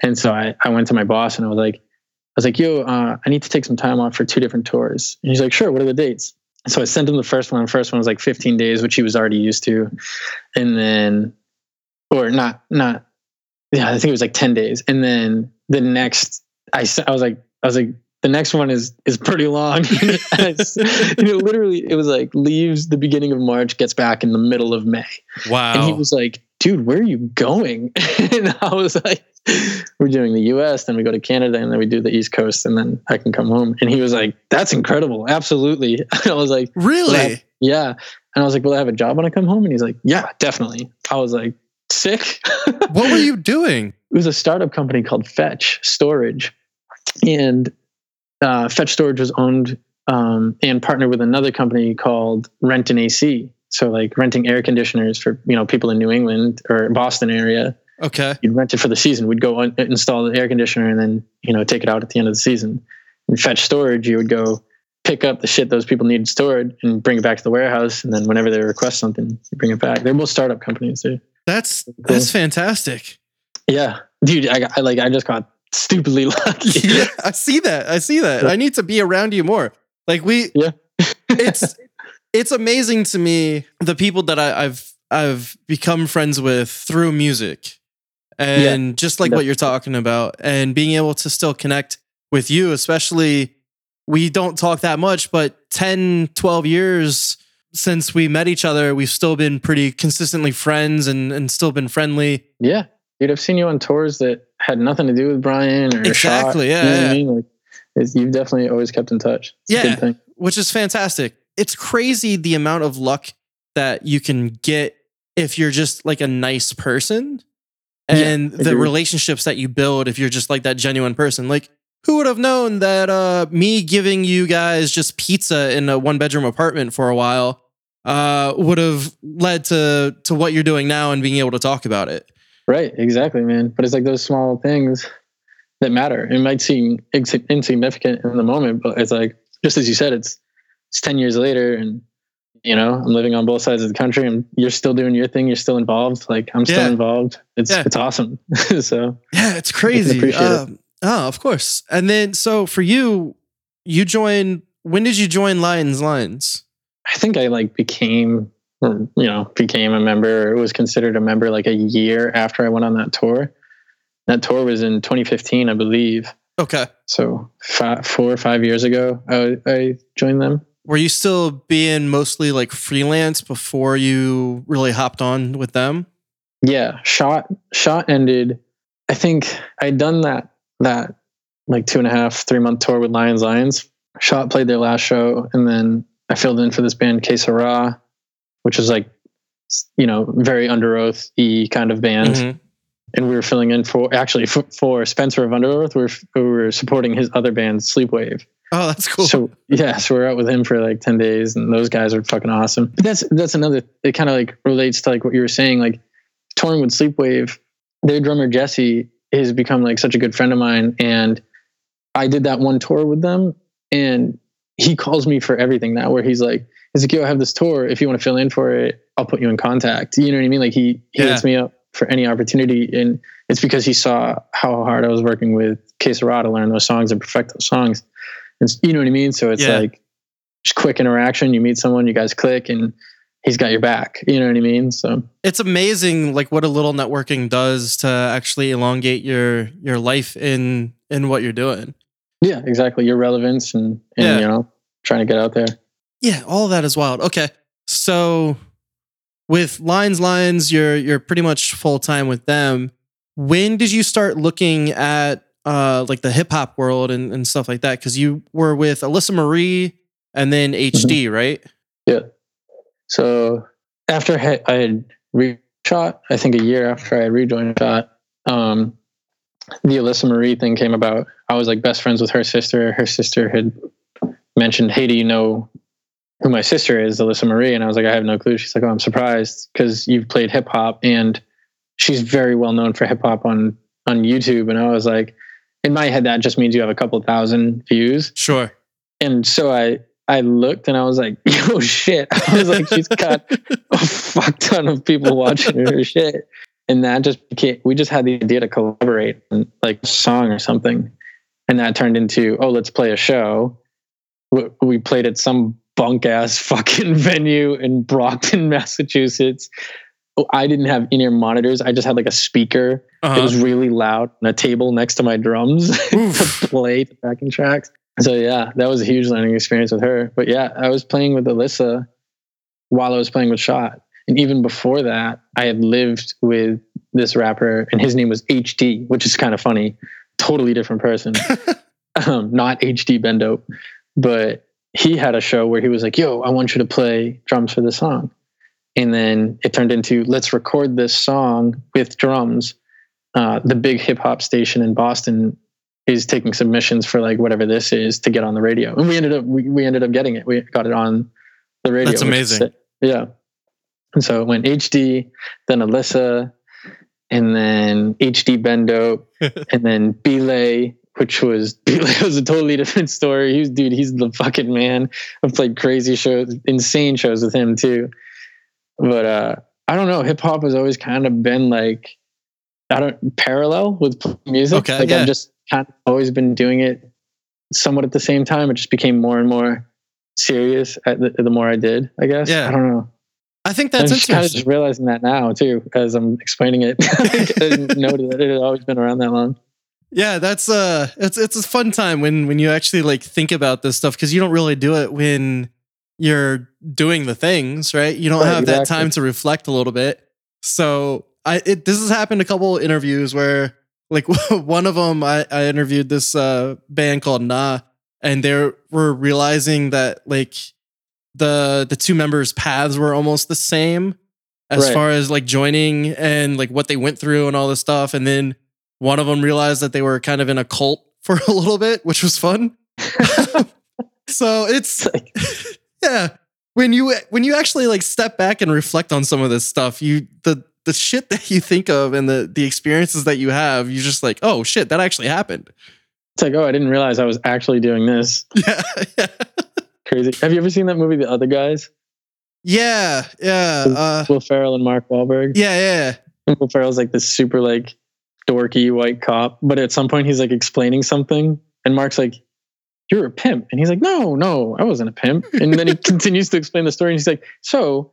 And so I, I went to my boss and I was like, I was like, yo, uh, I need to take some time off for two different tours. And he's like, sure, what are the dates? So I sent him the first one. The first one was like 15 days, which he was already used to. And then, or not, not, yeah, I think it was like 10 days. And then the next, I, I was like, I was like, the next one is is pretty long. and know, literally, it was like leaves the beginning of March, gets back in the middle of May. Wow. And he was like, dude, where are you going? and I was like, we're doing the US, then we go to Canada, and then we do the East Coast, and then I can come home. And he was like, that's incredible. Absolutely. And I was like, really? yeah. And I was like, will I have a job when I come home? And he's like, yeah, definitely. I was like, sick. what were you doing? it was a startup company called Fetch Storage, and uh, Fetch Storage was owned um, and partnered with another company called Rent and AC. So like renting air conditioners for you know people in New England or Boston area. Okay. You'd rent it for the season. We'd go on, install the air conditioner and then you know take it out at the end of the season. And Fetch Storage, you would go pick up the shit those people needed stored and bring it back to the warehouse. And then whenever they request something, you bring it back. They're both startup companies. They're, That's that's fantastic. yeah, dude. I, got, I like I just got stupidly lucky. yeah, I see that. I see that. I need to be around you more. Like we Yeah. it's it's amazing to me the people that I, I've I've become friends with through music. And just like what you're talking about, and being able to still connect with you, especially we don't talk that much, but 10, 12 years since we met each other, we've still been pretty consistently friends and, and still been friendly. Yeah, dude, I've seen you on tours that had nothing to do with Brian or Exactly, Shot, yeah, you know yeah. I mean? like, you've definitely always kept in touch. It's Yeah. which is fantastic. It's crazy the amount of luck that you can get if you're just like a nice person and the relationships that you build if you're just like that genuine person. Like who would have known that uh me giving you guys just pizza in a one bedroom apartment for a while uh would have led to to what you're doing now and being able to talk about it. Right, exactly, man. But it's like those small things that matter. It might seem insignificant in the moment, but it's like just as you said, it's it's ten years later, and you know I'm living on both sides of the country, and you're still doing your thing. You're still involved. Like I'm still Yeah. involved. It's Yeah. it's awesome. so Yeah, it's crazy. appreciate it. Um, oh, of course. And then so for you, you joined when did you join Lions Lines? I think I like became, or, you know, became a member. Or was considered a member like a year after I went on that tour. That tour was in 2015, I believe. Okay. So five, four or five years ago, I, I joined them. Were you still being mostly like freelance before you really hopped on with them? Yeah, shot shot ended. I think I'd done that that like two and a half, three month tour with Lions Lions. Shot played their last show, and then I filled in for this band Que Sera, which was like you know very Underoath y kind of band. Mhm. and we were filling in for actually for, for Spencer of Underoath. We were, we were supporting his other band, Sleepwave. Oh, that's cool. So yeah, so we're out with him for like ten days, and those guys are fucking awesome. But that's that's another. It kind of like relates to like what you were saying, like touring with Sleepwave. Their drummer Jesse has become like such a good friend of mine, and I did that one tour with them, and he calls me for everything now. Where he's like, he's like, "Yo, I have this tour. If you want to fill in for it, I'll put you in contact." You know what I mean? Like he he Yeah. hits me up for any opportunity, and it's because he saw how hard I was working with Que Sera to learn those songs and perfect those songs. And you know what I mean? So it's Yeah. like just quick interaction. You meet someone, you guys click, and he's got your back. You know what I mean? So it's amazing like what a little networking does to actually elongate your your life in in what you're doing. yeah, exactly. Your relevance and, and Yeah. you know, trying to get out there. Yeah, all that is wild. Okay. So with Lions Lions, you're you're pretty much full time with them. When did you start looking at uh like the hip hop world and, and stuff like that? Because you were with Alyssa Marie and then HD, right? Yeah. So after I I had re-shot, I think a year after I had rejoined shot, um, the Alyssa Marie thing came about. I was like best friends with her sister. Her sister had mentioned, "Hey, do you know who my sister is, Alyssa Marie?" And I was like, "I have no clue." She's like, "Oh, I'm surprised because you've played hip hop and she's very well known for hip hop on on YouTube." And I was like, in my head that just means you have a couple thousand views. Sure. And so I I looked and I was like, yo oh, shit. I was like, she's got a fuck ton of people watching her shit. And that just became we just had the idea to collaborate on like a song or something. And that turned into, oh, let's play a show. We- We played at some bunk ass fucking venue in Brockton, Massachusetts. Oh, I didn't have in ear monitors. I just had like a speaker it Uh-huh. was really loud on a table next to my drums to play the backing tracks. So yeah, that was a huge learning experience with her. But yeah, I was playing with Alyssa while I was playing with Shot. And even before that, I had lived with this rapper and his name was HD, which is kind of funny. Totally different person. um, not HDBeenDope. But he had a show where he was like, yo, I want you to play drums for this song. And then it turned into let's record this song with drums uh, the big hip hop station in Boston is taking submissions for like whatever this is to get on the radio, and we ended up we, we ended up getting it. We got it on the radio. That's amazing. Yeah, and so it went HD, then Alyssa, and then HDBeenDope, and then Belay, which was Belay was a totally different story. He's dude, he's the fucking man. I've played crazy shows, insane shows with him too. But uh I don't know. Hip hop has always kind of been like I don't parallel with music. Okay, like yeah. I've just kind of always been doing it somewhat at the same time. It just became more and more serious at the, the more I did. I guess. Yeah. I don't know. I think I'm that's just kind of just realizing that now too, as I'm explaining it. I didn't know that it had always been around that long. Yeah, that's uh it's it's a fun time when when you actually like think about this stuff because you don't really do it when you're doing the things, right? You don't Right, have that time to reflect a little bit. So I it this has happened a couple interviews where like one of them I, I interviewed this uh band called Nah and they were realizing that like the the two members paths were almost the same as Right. far as like joining and like what they went through and all this stuff and then one of them realized that they were kind of in a cult for a little bit which was fun so it's like- yeah when you when you actually like step back and reflect on some of this stuff you the the shit that you think of and the the experiences that you have you're just like oh shit that actually happened It's like, oh, I didn't realize I was actually doing this. yeah yeah Crazy. Have you ever seen that movie, The Other Guys? yeah yeah uh, Will Ferrell and Mark Wahlberg. yeah yeah And Will Ferrell's like this super like dorky white cop, but at some point he's like explaining something, and Mark's like, "You're a pimp," and he's like, "No, no, I wasn't a pimp." And then he continues to explain the story, and he's like, "So."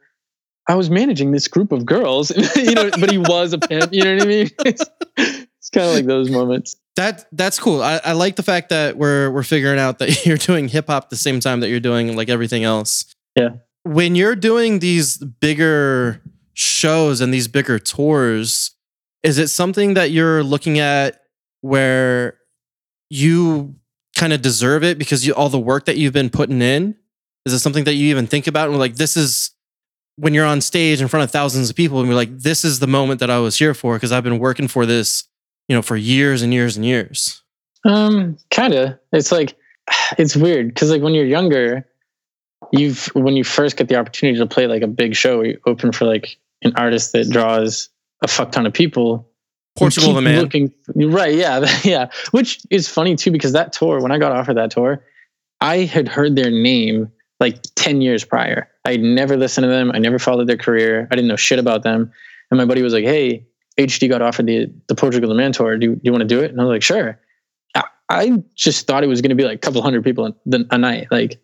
I was managing this group of girls, you know, but he was a pimp. You know what I mean? It's, it's kind of like those moments. that that's cool I, I like the fact that we're we're figuring out that you're doing hip hop the same time that you're doing like everything else Yeah. when you're doing these bigger shows and these bigger tours is it something that you're looking at where you kind of deserve it because you all the work that you've been putting in is it something that you even think about and like this is when you're on stage in front of thousands of people and you're like this is the moment that i was here for because i've been working for this you know for years and years and years Um, kind of. It's like it's weird because like when you're younger, you've when you first get the opportunity to play like a big show, you open for like an artist that draws a fuck ton of people. Portugal the man Looking right, yeah, yeah. Which is funny too because that tour, when I got offered that tour, I had heard their name like ten years prior. I had never listened to them. I never followed their career. I didn't know shit about them. And my buddy was like, "Hey, HD got offered the the Portugal the Man tour. Do, do you want to do it?" And I was like, "Sure." I, I just thought it was going to be like a couple hundred people a, a night. Like,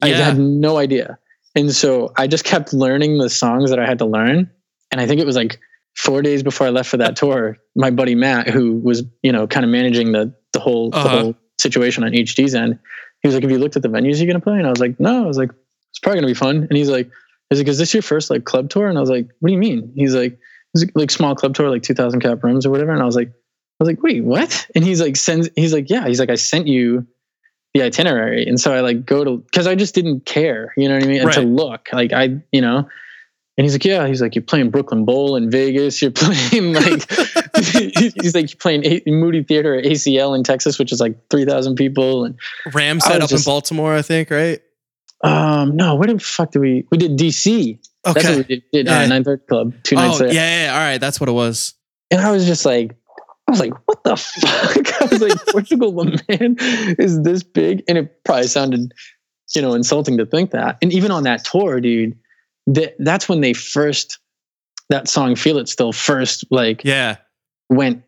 I had no idea. And so I just kept learning the songs that I had to learn. And I think it was like four days before I left for that tour, my buddy Matt, who was, you know, kind of managing the the whole Uh-huh. the whole situation on HD's end, he was like, Have you looked at the venues you're gonna play? And I was like, No. I was like, It's probably gonna be fun. And he's like, He's like, Is this your first like club tour? And I was like, What do you mean? He's like, It's like small club tour, like two thousand cap rooms or whatever. And I was like, I was like, wait, what? And he's like, sends, he's like, yeah. He's like, I sent you the itinerary. And so I like go to, cause I just didn't care, you know what I mean? And to look like I, you know, and he's like, yeah, he's like, you're playing Brooklyn Bowl in Vegas. You're playing like, he's like, you're playing A- Moody Theater at ACL in Texas, which is like 3,000 people. And ram I set up just- in baltimore i think right um, no, where the fuck did we, we did DC. That's what we did, did Yeah. uh, 930 Club two nights oh there. yeah, yeah all right that's what it was And I was just like, I was like, what the fuck? I was like, Portugal the man is this big? And it probably sounded, you know, insulting to think that. And even on that tour, dude, that that's when they first that song Feel It Still first like Yeah. went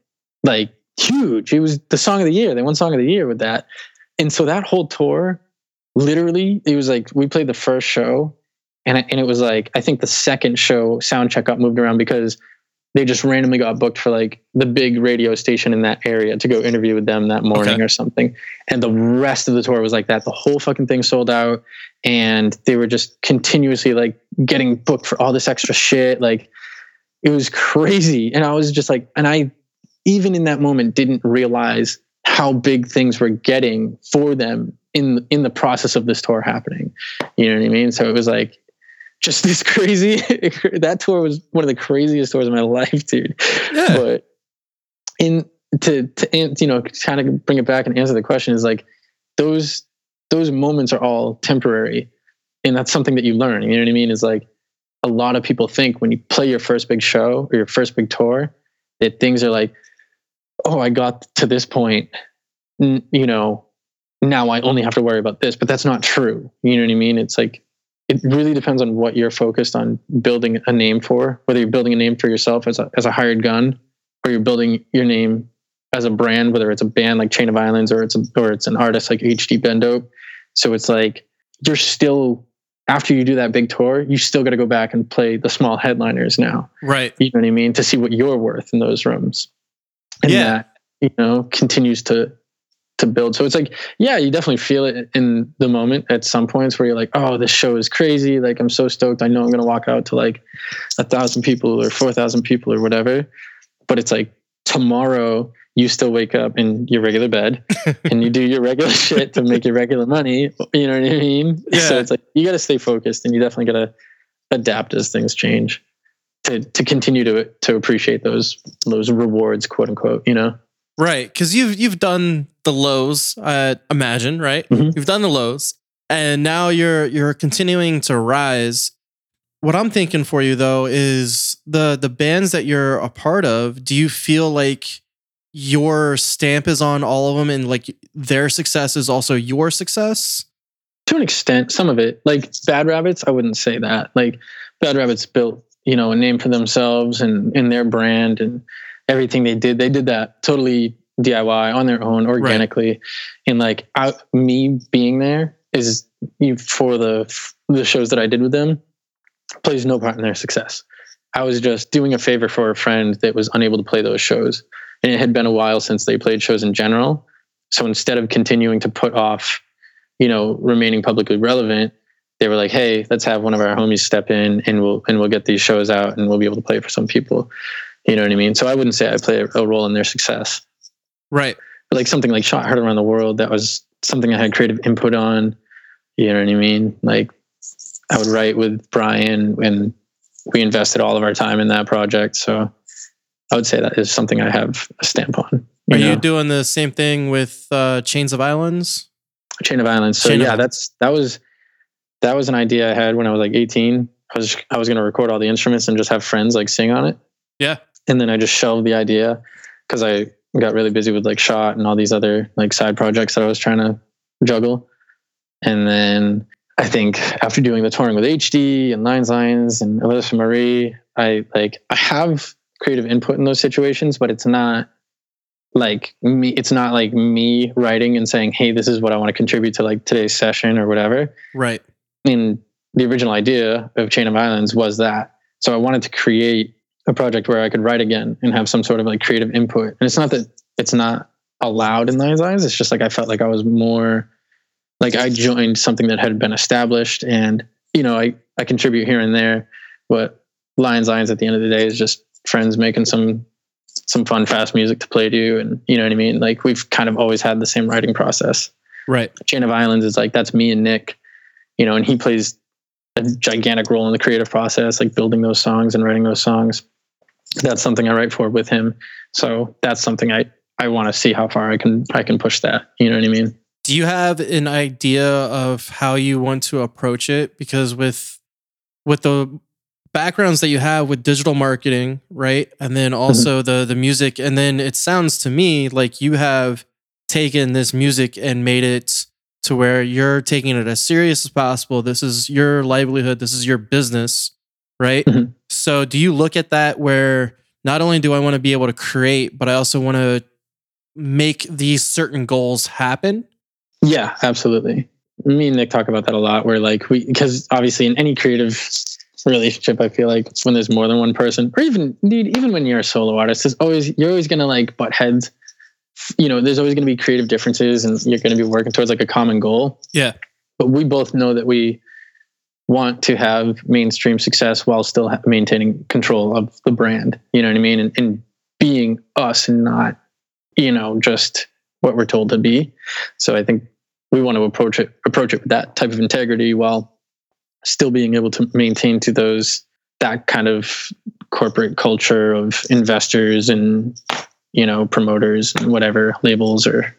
like huge. It was the song of the year. They won song of the year with that. And so that whole tour, literally, it was like we played the first show, and it, and it was like I think the second show sound check got moved around because they just randomly got booked for like the big radio station in that area to go interview with them that morning Okay. or something. And the rest of the tour was like that. The whole fucking thing sold out, and they were just continuously like getting booked for all this extra shit. Like it was crazy, and I was just like, and I even in that moment didn't realize how big things were getting for them in in the process of this tour happening. You know what I mean? So it was like just this crazy that tour was one of the craziest tours of my life, dude. Yeah. But in to to you know kind of bring it back and answer the question is like those those moments are all temporary and that's something that you learn you know what i mean? Is like a lot of people think when you play your first big show or your first big tour that things are like oh i got to this point N- you know now i only have to worry about this but that's not true you know what i mean? It's like it really depends on what you're focused on building a name for whether you're building a name for yourself as a, as a hired gun or you're building your name as a brand, whether it's a band like Chain of Islands or it's a, or it's an artist like HDBeenDope. So it's like you're still after you do that big tour, you still got to go back and play the small headliners now. Right. You know what I mean? To see what you're worth in those rooms, and Yeah. that you know continues to to build. So it's like, yeah, you definitely feel it in the moment at some points where you're like, oh, this show is crazy. Like I'm so stoked. I know I'm gonna walk out to like a thousand people or four thousand people or whatever. But it's like tomorrow you still wake up in your regular bed and you do your regular shit to make your regular money. You know what I mean? Yeah. So it's like you got to stay focused and you definitely got to adapt as things change to to continue to to appreciate those those rewards, quote unquote. You know? Right, because you've you've done the lows, I imagine, right? Mhm. You've done the lows, and now you're you're continuing to rise. What I'm thinking for you though is the the bands that you're a part of. Do you feel like your stamp is on all of them, and like their success is also your success? to an extent, some of it, like Bad Rabbits, I wouldn't say that. Like Bad Rabbits built, you know, a name for themselves and in their brand and everything they did. They did that totally DIY on their own, organically. And like I, me being there is you for the the shows that I did with them plays no part in their success. I was just doing a favor for a friend that was unable to play those shows, and it had been a while since they played shows in general. So instead of continuing to put off you know, remaining publicly relevant, they were like, "Hey, let's have one of our homies step in, and we'll and we'll get these shows out, and we'll be able to play for some people." You know what I mean? So I wouldn't say I play a, role in their success, Right. but like something like "Shot Heard Around the World," that was something I had creative input on. You know what I mean? Like I would write with Brian, and we invested all of our time in that project. So I would say that is something I have a stamp on. Are know? you doing the same thing with uh, Chains of Islands? Chain of Islands. So Chain yeah, Islands. that's that was that was an idea I had when I was like 18. I was I was going to record all the instruments and just have friends like sing on it. Yeah. And then I just shelved the idea because I got really busy with like shot and all these other like side projects that I was trying to juggle. And then I think after doing the touring with HD and Lions Lions and Alyssa Marie, I like I have creative input in those situations, but it's not like me it's not like me writing and saying hey this is what i want to contribute to like today's session or whatever. Right. and the original idea of chain of islands was that. So i wanted to create a project where i could write again and have some sort of like creative input. And it's not that it's not allowed in those eyes it's just like i felt like i was more like i joined something that had been established and you know i i contribute here and there but lions lions at the end of the day is just friends making some some fun fast music to play to and you know what i mean? Like we've kind of always had the same writing process. Right. chain of islands is like that's me and nick you know and he plays a gigantic role in the creative process like building those songs and writing those songs. That's something i write for with him. So that's something i i want to see how far i can i can push that you know what i mean Do you have an idea of how you want to approach it? Because with with the backgrounds that you have with digital marketing, right? And then also the the music and then it sounds to me like you have taken this music and made it to where you're taking it as serious as possible. This is your livelihood, this is your business, right? Mhm. So do you look at that where not only do I want to be able to create, but I also want to make these certain goals happen? Yeah, absolutely. Me and Nick talk about that a lot. Where like we, because obviously in any creative relationship, I feel like when there's more than one person, or even indeed, even when you're a solo artist, there's always you're always gonna like butt heads. You know, there's always gonna be creative differences, and you're gonna be working towards like a common goal. Yeah. But we both know that we want to have mainstream success while still ha- maintaining control of the brand. You know what I mean? And, and being us and not, you know, just what we're told to be. So I think we want to approach it approach it with that type of integrity while still being able to maintain to those that kind of corporate culture of investors and you know promoters and whatever labels or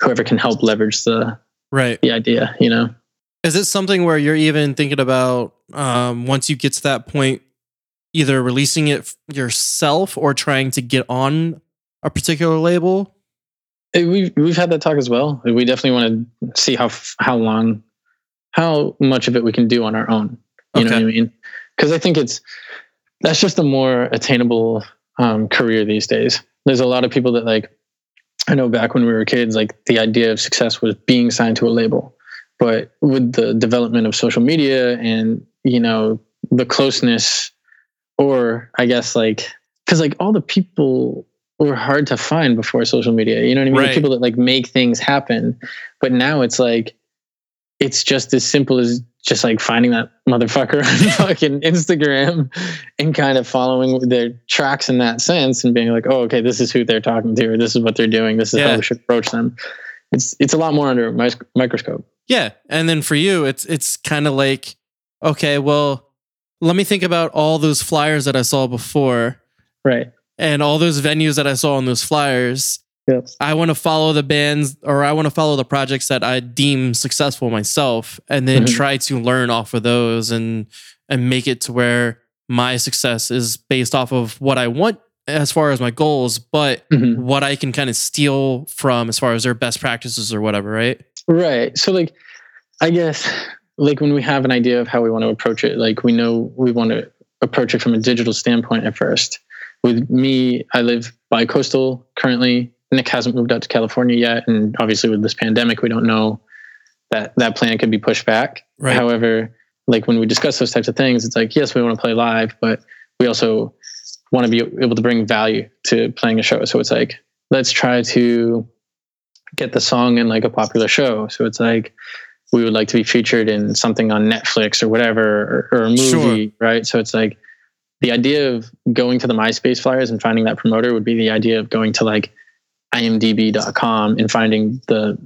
whoever can help leverage the Right. the idea you know Is it something where you're even thinking about um, once you get to that point, either releasing it yourself or trying to get on a particular label? We've we've had that talk as well. We definitely want to see how how long, how much of it we can do on our own. You know what I mean? Because I think it's that's just a more attainable um, career these days. There's a lot of people that like. I know back when we were kids, like the idea of success was being signed to a label, but with the development of social media and you know the closeness, or I guess like because like all the people were hard to find before social media. You know what I mean? Right. people that like make things happen. But now it's like it's just as simple as just like finding that motherfucker on fucking Instagram and kind of following their tracks in that sense and being like, oh, okay, this is who they're talking to, or this is what they're doing, this is Yeah. how we should approach them. It's it's a lot more under microscope. Yeah. And then for you, it's it's kind of like, okay, well, let me think about all those flyers that I saw before Right. And all those venues that I saw on those flyers. Yep. I want to follow the bands or I want to follow the projects that I deem successful myself and then Mhm. try to learn off of those and and make it to where my success is based off of what I want as far as my goals, but Mhm. what I can kind of steal from as far as their best practices or whatever, right? Right. So like I guess like when we have an idea of how we want to approach it, like we know we want to approach it from a digital standpoint at first. With me, I live bi-coastal currently. Nick hasn't moved out to California yet, and obviously with this pandemic, we don't know that that plan could be pushed back. Right. However, like when we discuss those types of things, it's like yes, we want to play live, but we also want to be able to bring value to playing a show. So it's like let's try to get the song in like a popular show. So it's like we would like to be featured in something on Netflix or whatever or, or a movie, right? So it's like the idea of going to the MySpace flyers and finding that promoter would be the idea of going to like imdb.com and finding the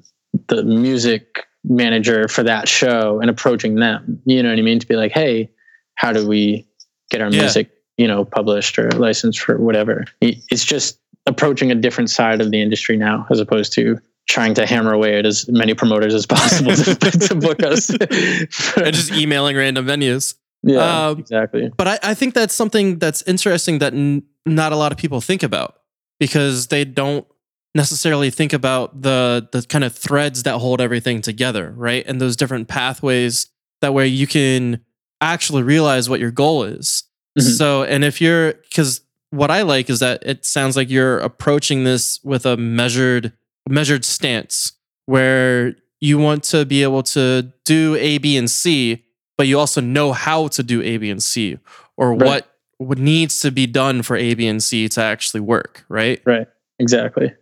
the music manager for that show and approaching them. You know what I mean? To be like, hey, how do we get our Yeah. music, you know, published or licensed for whatever? It's just approaching a different side of the industry now, as opposed to trying to hammer away at as many promoters as possible to, to book us. And just emailing random venues. Yeah, Um, exactly. But I, I think that's something that's interesting that n- not a lot of people think about because they don't necessarily think about the the kind of threads that hold everything together, right? And those different pathways that way you can actually realize what your goal is. Mhm. So, and if you're because what I like is that it sounds like you're approaching this with a measured measured stance where you want to be able to do A, B, and C, but you also know how to do A, B, and C, or Right. what what needs to be done for A, B, and C to actually work, right? Right. Exactly.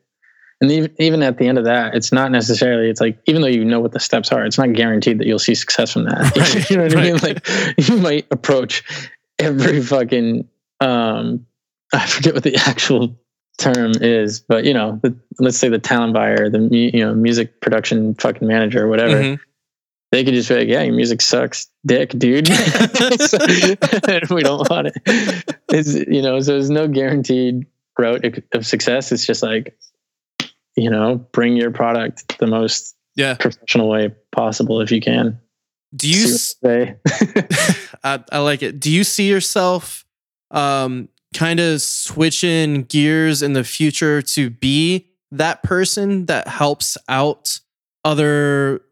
And even even at the end of that, it's not necessarily. It's like even though you know what the steps are, it's not guaranteed that you'll see success from that. Right, you know what I mean? Like you might approach every fucking um, I forget what the actual term is, but you know, the, let's say the talent buyer, the you know music production fucking manager, whatever. Mhm. They could just be like, "Yeah, your music sucks, dick, dude." So- we don't want it. It's you know, so there's no guaranteed route of success. It's just like, you know, bring your product the most Yeah. professional way possible if you can. Do you? I say. I, I like it. Do you see yourself um, kind of switching gears in the future to be that person that helps out other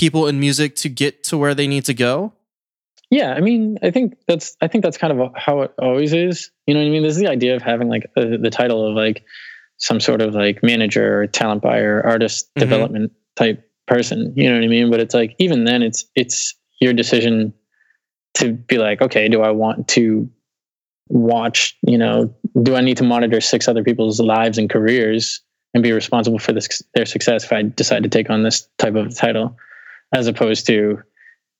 people in music to get to where they need to go? Yeah, I mean, I think that's I think that's kind of how it always is. You know what I mean? This is the idea of having like the, the title of like some sort of like manager or talent buyer, artist Mhm. development type person. You know what I mean? But it's like even then, it's it's your decision to be like, okay, do I want to watch? You know, do I need to monitor six other people's lives and careers and be responsible for this, their success if I decide to take on this type of title, as opposed to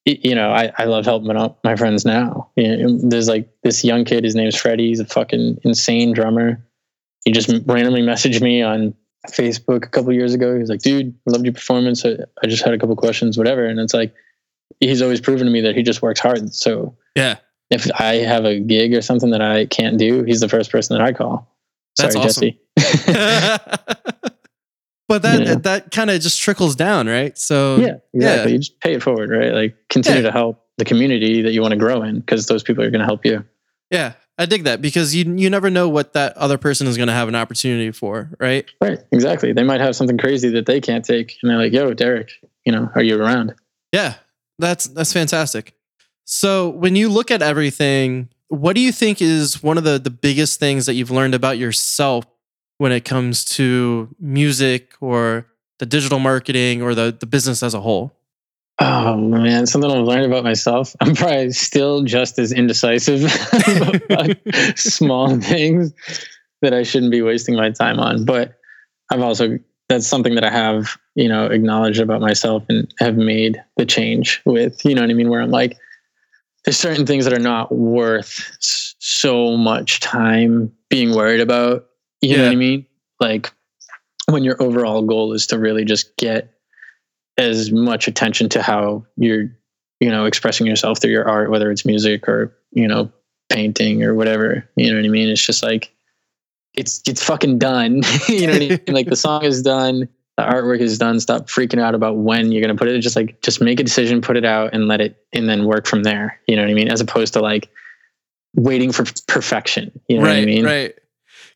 you know, I, I love helping out my friends now. You know, there's like this young kid, his name's Freddie. He's a fucking insane drummer. He just randomly messaged me on Facebook a couple years ago. He was like, dude, I loved your performance. I, I just had a couple questions, whatever. And it's like, he's always proven to me that he just works hard. So Yeah. if I have a gig or something that I can't do, he's the first person that I call. That's Sorry, awesome. Jesse. but that Yeah. that kind of just trickles down, right? So yeah, exactly. You just pay it forward, right? Like continue Yeah. to help the community that you want to grow in because those people are going to help you. yeah, I dig that because you you never know what that other person is going to have an opportunity for, right? Right. Exactly. They might have something crazy that they can't take. And they're like, yo, Derek, you know, are you around? Yeah, that's that's fantastic. So when you look at everything, what do you think is one of the the biggest things that you've learned about yourself when it comes to music or the digital marketing or the the business as a whole? Oh man, something I've learned about myself. I'm probably still just as indecisive about small things that I shouldn't be wasting my time on. But I've also that's something that I have, you know, acknowledged about myself and have made the change with. You know what I mean? Where I'm like, there's certain things that are not worth so much time being worried about. You know what I mean? Like when your overall goal is to really just get as much attention to how you're you know expressing yourself through your art whether it's music or you know painting or whatever you know what i mean? It's just like it's it's fucking done. You know what i mean? Like the song is done the artwork is done stop freaking out about when you're going to put it. Just like just make a decision put it out and let it and then work from there. You know what i mean? As opposed to like waiting for perfection. You know right, what i mean? right.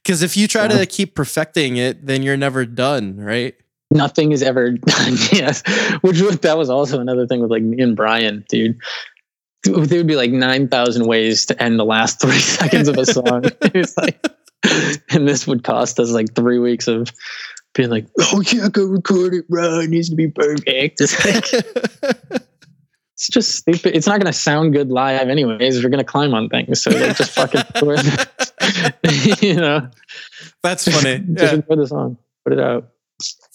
Because if you try Yeah. to keep perfecting it, then you're never done, right? nothing is ever done. yes, which was that was also another thing with like me and Brian, dude. There would be like nine thousand ways to end the last three seconds of a song. it's like, and this would cost us like three weeks of being like, "Oh yeah, go record it, bro. It needs to be perfect." It's just stupid. It's not going to sound good live, anyways. We're going to climb on things, so like, just fucking, you know, That's funny. just Yeah. enjoy the song, put it out.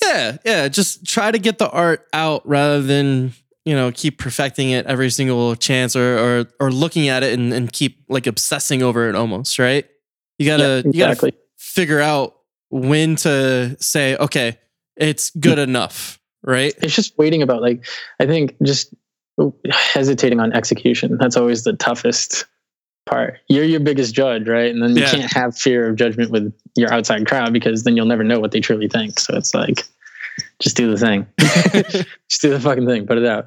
yeah, yeah. Just try to get the art out rather than you know keep perfecting it every single chance or or or looking at it and, and keep like obsessing over it almost. Right? You gotta Yeah, you gotta exactly. figure out when to say okay, it's good enough. Right? it's just waiting about like i think just hesitating on execution. That's always the toughest part. You're your biggest judge right? And then you Yeah. can't have fear of judgment with your outside crowd because then you'll never know what they truly think. So it's like just do the thing. Just do the fucking thing. Put it out.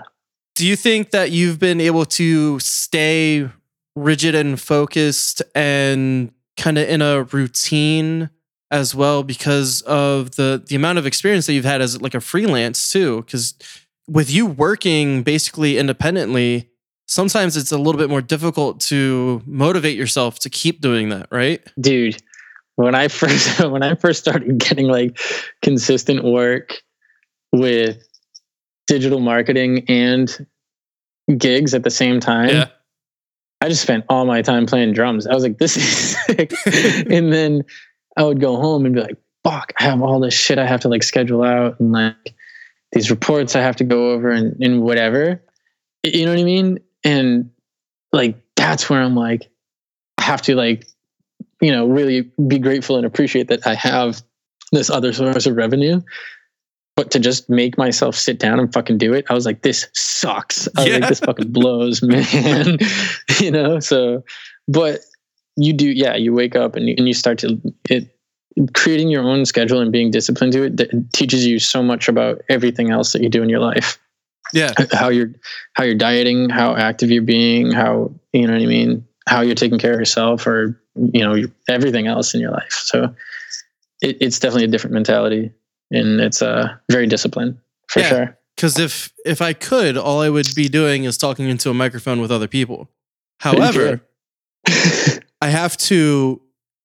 Do you think that you've been able to stay rigid and focused and kind of in a routine as well because of the the amount of experience that you've had as like a freelance too? Because with you working basically independently sometimes it's a little bit more difficult to motivate yourself to keep doing that right dude when i first when i first started getting like consistent work with digital marketing and gigs at the same time I just spent all my time playing drums. I was like, this is sick. and then I would go home and be like, fuck, I have all this shit I have to like schedule out and like these reports I have to go over and, and whatever. You know what I mean? And like, that's where I'm like, I have to like, you know, really be grateful and appreciate that I have this other source of revenue. But to just make myself sit down and fucking do it, I was like, this sucks. I was Yeah. like, this fucking blows, man. you know, so, but you do, yeah, you wake up and you, and you start to, it, creating your own schedule and being disciplined to it that teaches you so much about everything else that you do in your life. Yeah. how you're how you're dieting, how active you're being, how you know what I mean, how you're taking care of yourself, or you know everything else in your life. So it, it's definitely a different mentality, and it's uh, very disciplined for Yeah. sure. Because if if I could, all I would be doing is talking into a microphone with other people. However, I have to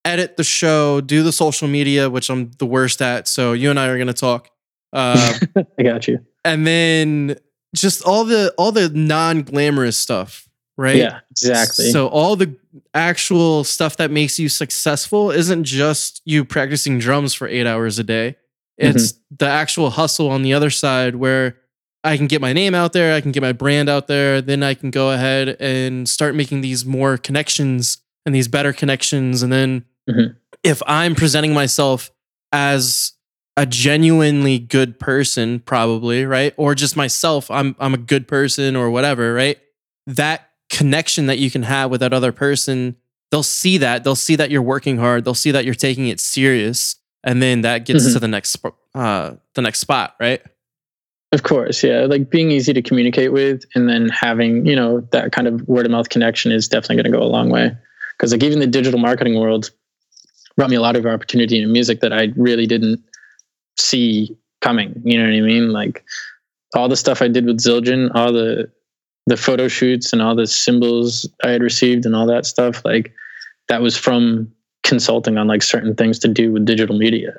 edit the show, do the social media, which I'm the worst at. So you and I are going to talk, uh, I got you. and then just all the all the non glamorous stuff, right? Yeah, exactly. So all the actual stuff that makes you successful isn't just you practicing drums for eight hours a day. It's the actual hustle on the other side where I can get my name out there, I can get my brand out there, then I can go ahead and start making these more connections and these better connections. And then Mhm. if I'm presenting myself as a genuinely good person, probably, right? Or just myself, I'm I'm a good person or whatever, right? That connection that you can have with that other person, they'll see that. They'll see that you're working hard. They'll see that you're taking it serious. And then that gets Mhm. to the next uh the next spot, right? Of course, yeah. Like being easy to communicate with and then having, you know, that kind of word of mouth connection is definitely going to go a long way. Because like even the digital marketing world brought me a lot of opportunity in music that I really didn't see coming. You know what I mean? Like all the stuff I did with Zildjian, all the the photo shoots and all the cymbals I had received and all that stuff, like that was from consulting on like certain things to do with digital media,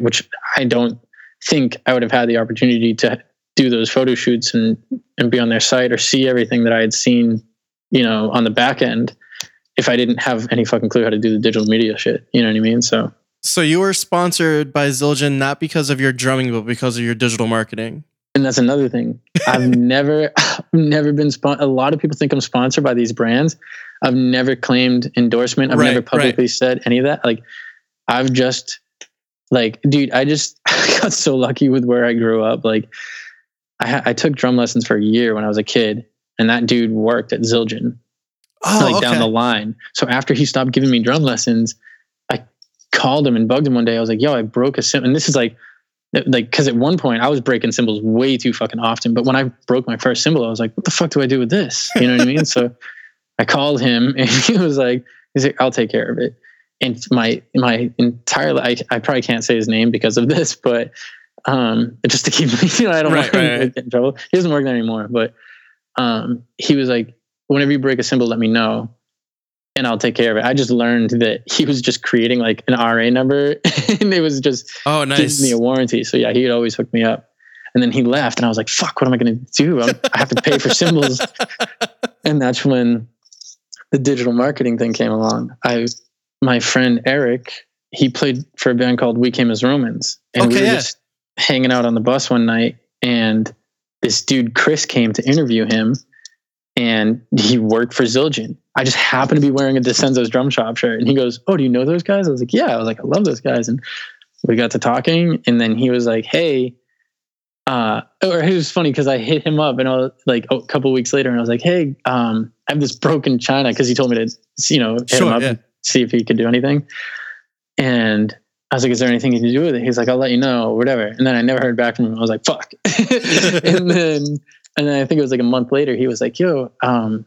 which I don't think I would have had the opportunity to do those photo shoots and and be on their site or see everything that I had seen, you know, on the back end if I didn't have any fucking clue how to do the digital media shit. You know what I mean? So So you were sponsored by Zildjian not because of your drumming, but because of your digital marketing. and that's another thing. I've never I've never been spon- a lot of people think I'm sponsored by these brands. I've never claimed endorsement. I've Right, never right. publicly said any of that. Like I've just like dude, I just got so lucky with where I grew up. Like I I took drum lessons for a year when I was a kid and that dude worked at Zildjian Oh, like down the line. So after he stopped giving me drum lessons, I called him and bugged him one day. I was like, "Yo, I broke a cymbal." And this is like, like because at one point I was breaking cymbals way too fucking often. But when I broke my first cymbal, I was like, "What the fuck do I do with this?" You know what I mean? So I called him, and he was like, "He's like, I'll take care of it." And my my entire I, I probably can't say his name because of this, but um, just to keep you know, I don't Right, want right, to right. get in trouble. He doesn't work there anymore, but um, he was like, whenever you break a cymbal, let me know and I'll take care of it. I just learned that he was just creating like an RA number and it was just Oh, giving nice. me a warranty. So yeah, he'd always hook me up. And then he left and I was like, fuck, what am I going to do? I'm, I have to pay for cymbals. And that's when the digital marketing thing came along. I, my friend Eric, he played for a band called We Came as Romans. And we were yeah. just hanging out on the bus one night and this dude, Chris, came to interview him and he worked for Zildjian. I just happened to be wearing a DiCenzo's drum shop shirt. And he goes, Oh, do you know those guys? I was like, Yeah. I was like, I love those guys. And we got to talking. And then he was like, Hey, uh, or it was funny because I hit him up and I was like a couple weeks later and I was like, Hey, um, I have this broken China because he told me to, you know, hit him up yeah. and see if he could do anything. And I was like, Is there anything you can do with it? He's like, I'll let you know, whatever. And then I never heard back from him. I was like, Fuck. and then, and then I think it was like a month later, he was like, Yo, um,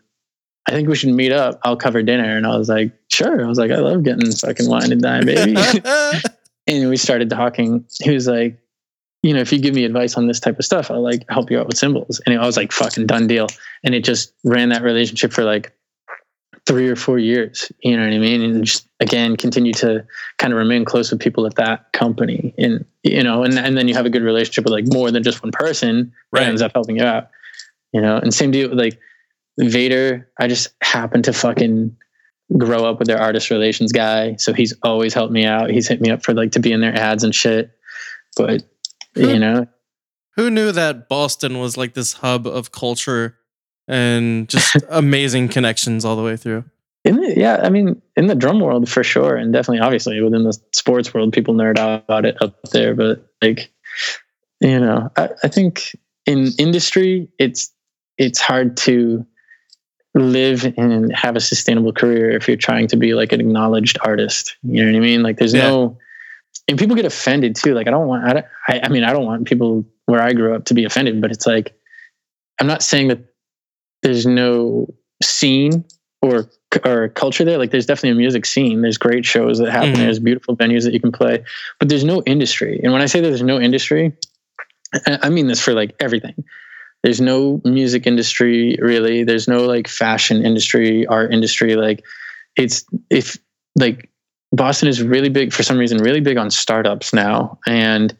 I think we should meet up. I'll cover dinner. And I was like, Sure. I was like, I love getting fucking wine and dine, baby. and we started talking. He was like, you know, if you give me advice on this type of stuff, I'll like help you out with cymbals. And I was like, fucking done deal. And it just ran that relationship for like three or four years. You know what I mean? And just again, continue to kind of remain close with people at that company. And, you know, and, and then you have a good relationship with like more than just one person that Right. ends up helping you out. You know, and same deal with like Vater. I just happened to fucking grow up with their artist relations guy. So he's always helped me out. He's hit me up for like to be in their ads and shit. But you know, Who knew that Boston was like this hub of culture and just amazing connections all the way through? in the, yeah, I mean, in the drum world for sure, and definitely, obviously, within the sports world, people nerd out about it up there. But like, you know, I, I think in industry, it's it's hard to live and have a sustainable career if you're trying to be like an acknowledged artist. You know what I mean? Like, there's Yeah. no, and people get offended too. Like, I don't want, I, don't- I, I mean, I don't want people where I grew up to be offended, but it's like I'm not saying that there's no scene or or culture there. Like there's definitely a music scene. There's great shows that happen. Mhm. There's beautiful venues that you can play, but there's no industry. And when I say there's no industry, I mean this for like everything. There's no music industry really. There's no like fashion industry, art industry. Like it's if like Boston is really big for some reason, really big on startups now and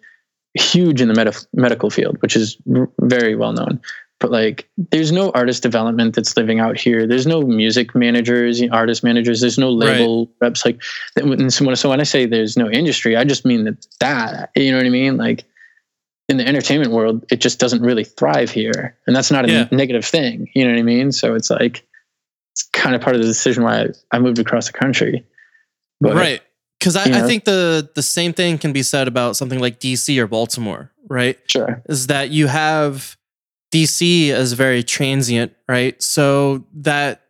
huge in the med- medical field, which is r- very well known. But like, there's no artist development that's living out here. There's no music managers, artist managers. There's no label reps. Like, that- so when, so when I say there's no industry, I just mean that that you know what I mean. Like in the entertainment world, it just doesn't really thrive here, and that's not a Yeah. negative thing. You know what I mean? So it's like it's kind of part of the decision why I, moved across the country. But right. Because I, you I think the the same thing can be said about something like DC or Baltimore, right? Sure. is that you have DC as very transient, right? So that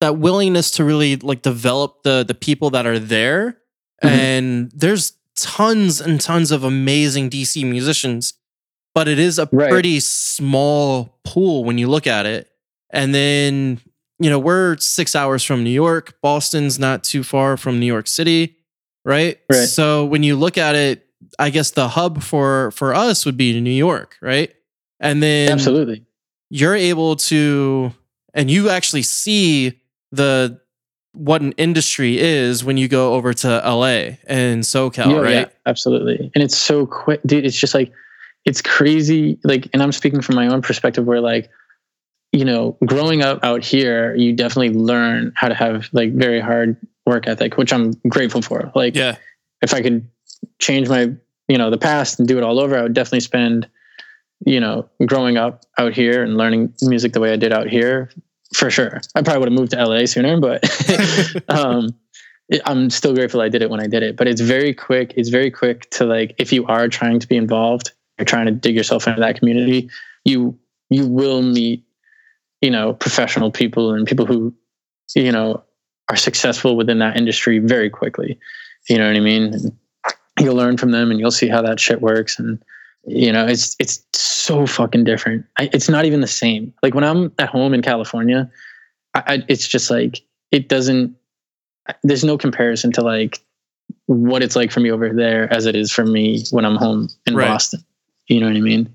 that willingness to really like develop the the people that are there, Mhm. and there's tons and tons of amazing DC musicians, but it is a Right. pretty small pool when you look at it. And then you know we're six hours from New York. Boston's not too far from New York City, right? Right. So when you look at it, I guess the hub for for us would be New York, right? And then Absolutely. you're able to and you actually see the what an industry is when you go over to LA and SoCal, Yeah, right? yeah, absolutely. And it's so quick, dude. It's just like it's crazy. Like, and I'm speaking from my own perspective, where like, you know, growing up out here, you definitely learn how to have like very hard work ethic, which I'm grateful for. Like, Yeah. if I could change my, you know, the past and do it all over, I would definitely spend, you know, growing up out here and learning music the way I did out here for sure. I probably would have moved to LA sooner, but um, it- I'm still grateful I did it when I did it. But it's very quick. It's very quick to like if you are trying to be involved, you're trying to dig yourself into that community. You you will meet, you know, professional people and people who, you know, are successful within that industry very quickly. You know what I mean? And you'll learn from them, and you'll see how that shit works. And you know, it's it's so fucking different. I, it's not even the same. Like when I'm at home in California, I, I, it's just like it doesn't. There's no comparison to like what it's like for me over there as it is for me when I'm home in Right. Boston. You know what I mean?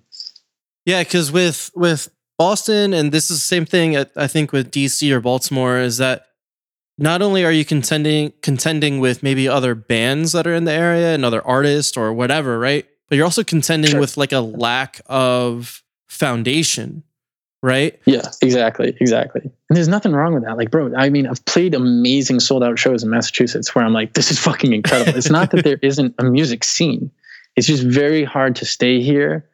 Yeah, because with with Boston, and this is the same thing I, I think with DC or Baltimore, is that not only are you contending contending with maybe other bands that are in the area and other artists or whatever, right? But you're also contending Sure. with like a lack of foundation, right? Yeah, exactly, exactly. And there's nothing wrong with that. Like, bro, I mean, I've played amazing sold out shows in Massachusetts where I'm like, this is fucking incredible. it's not that there isn't a music scene. It's just very hard to stay here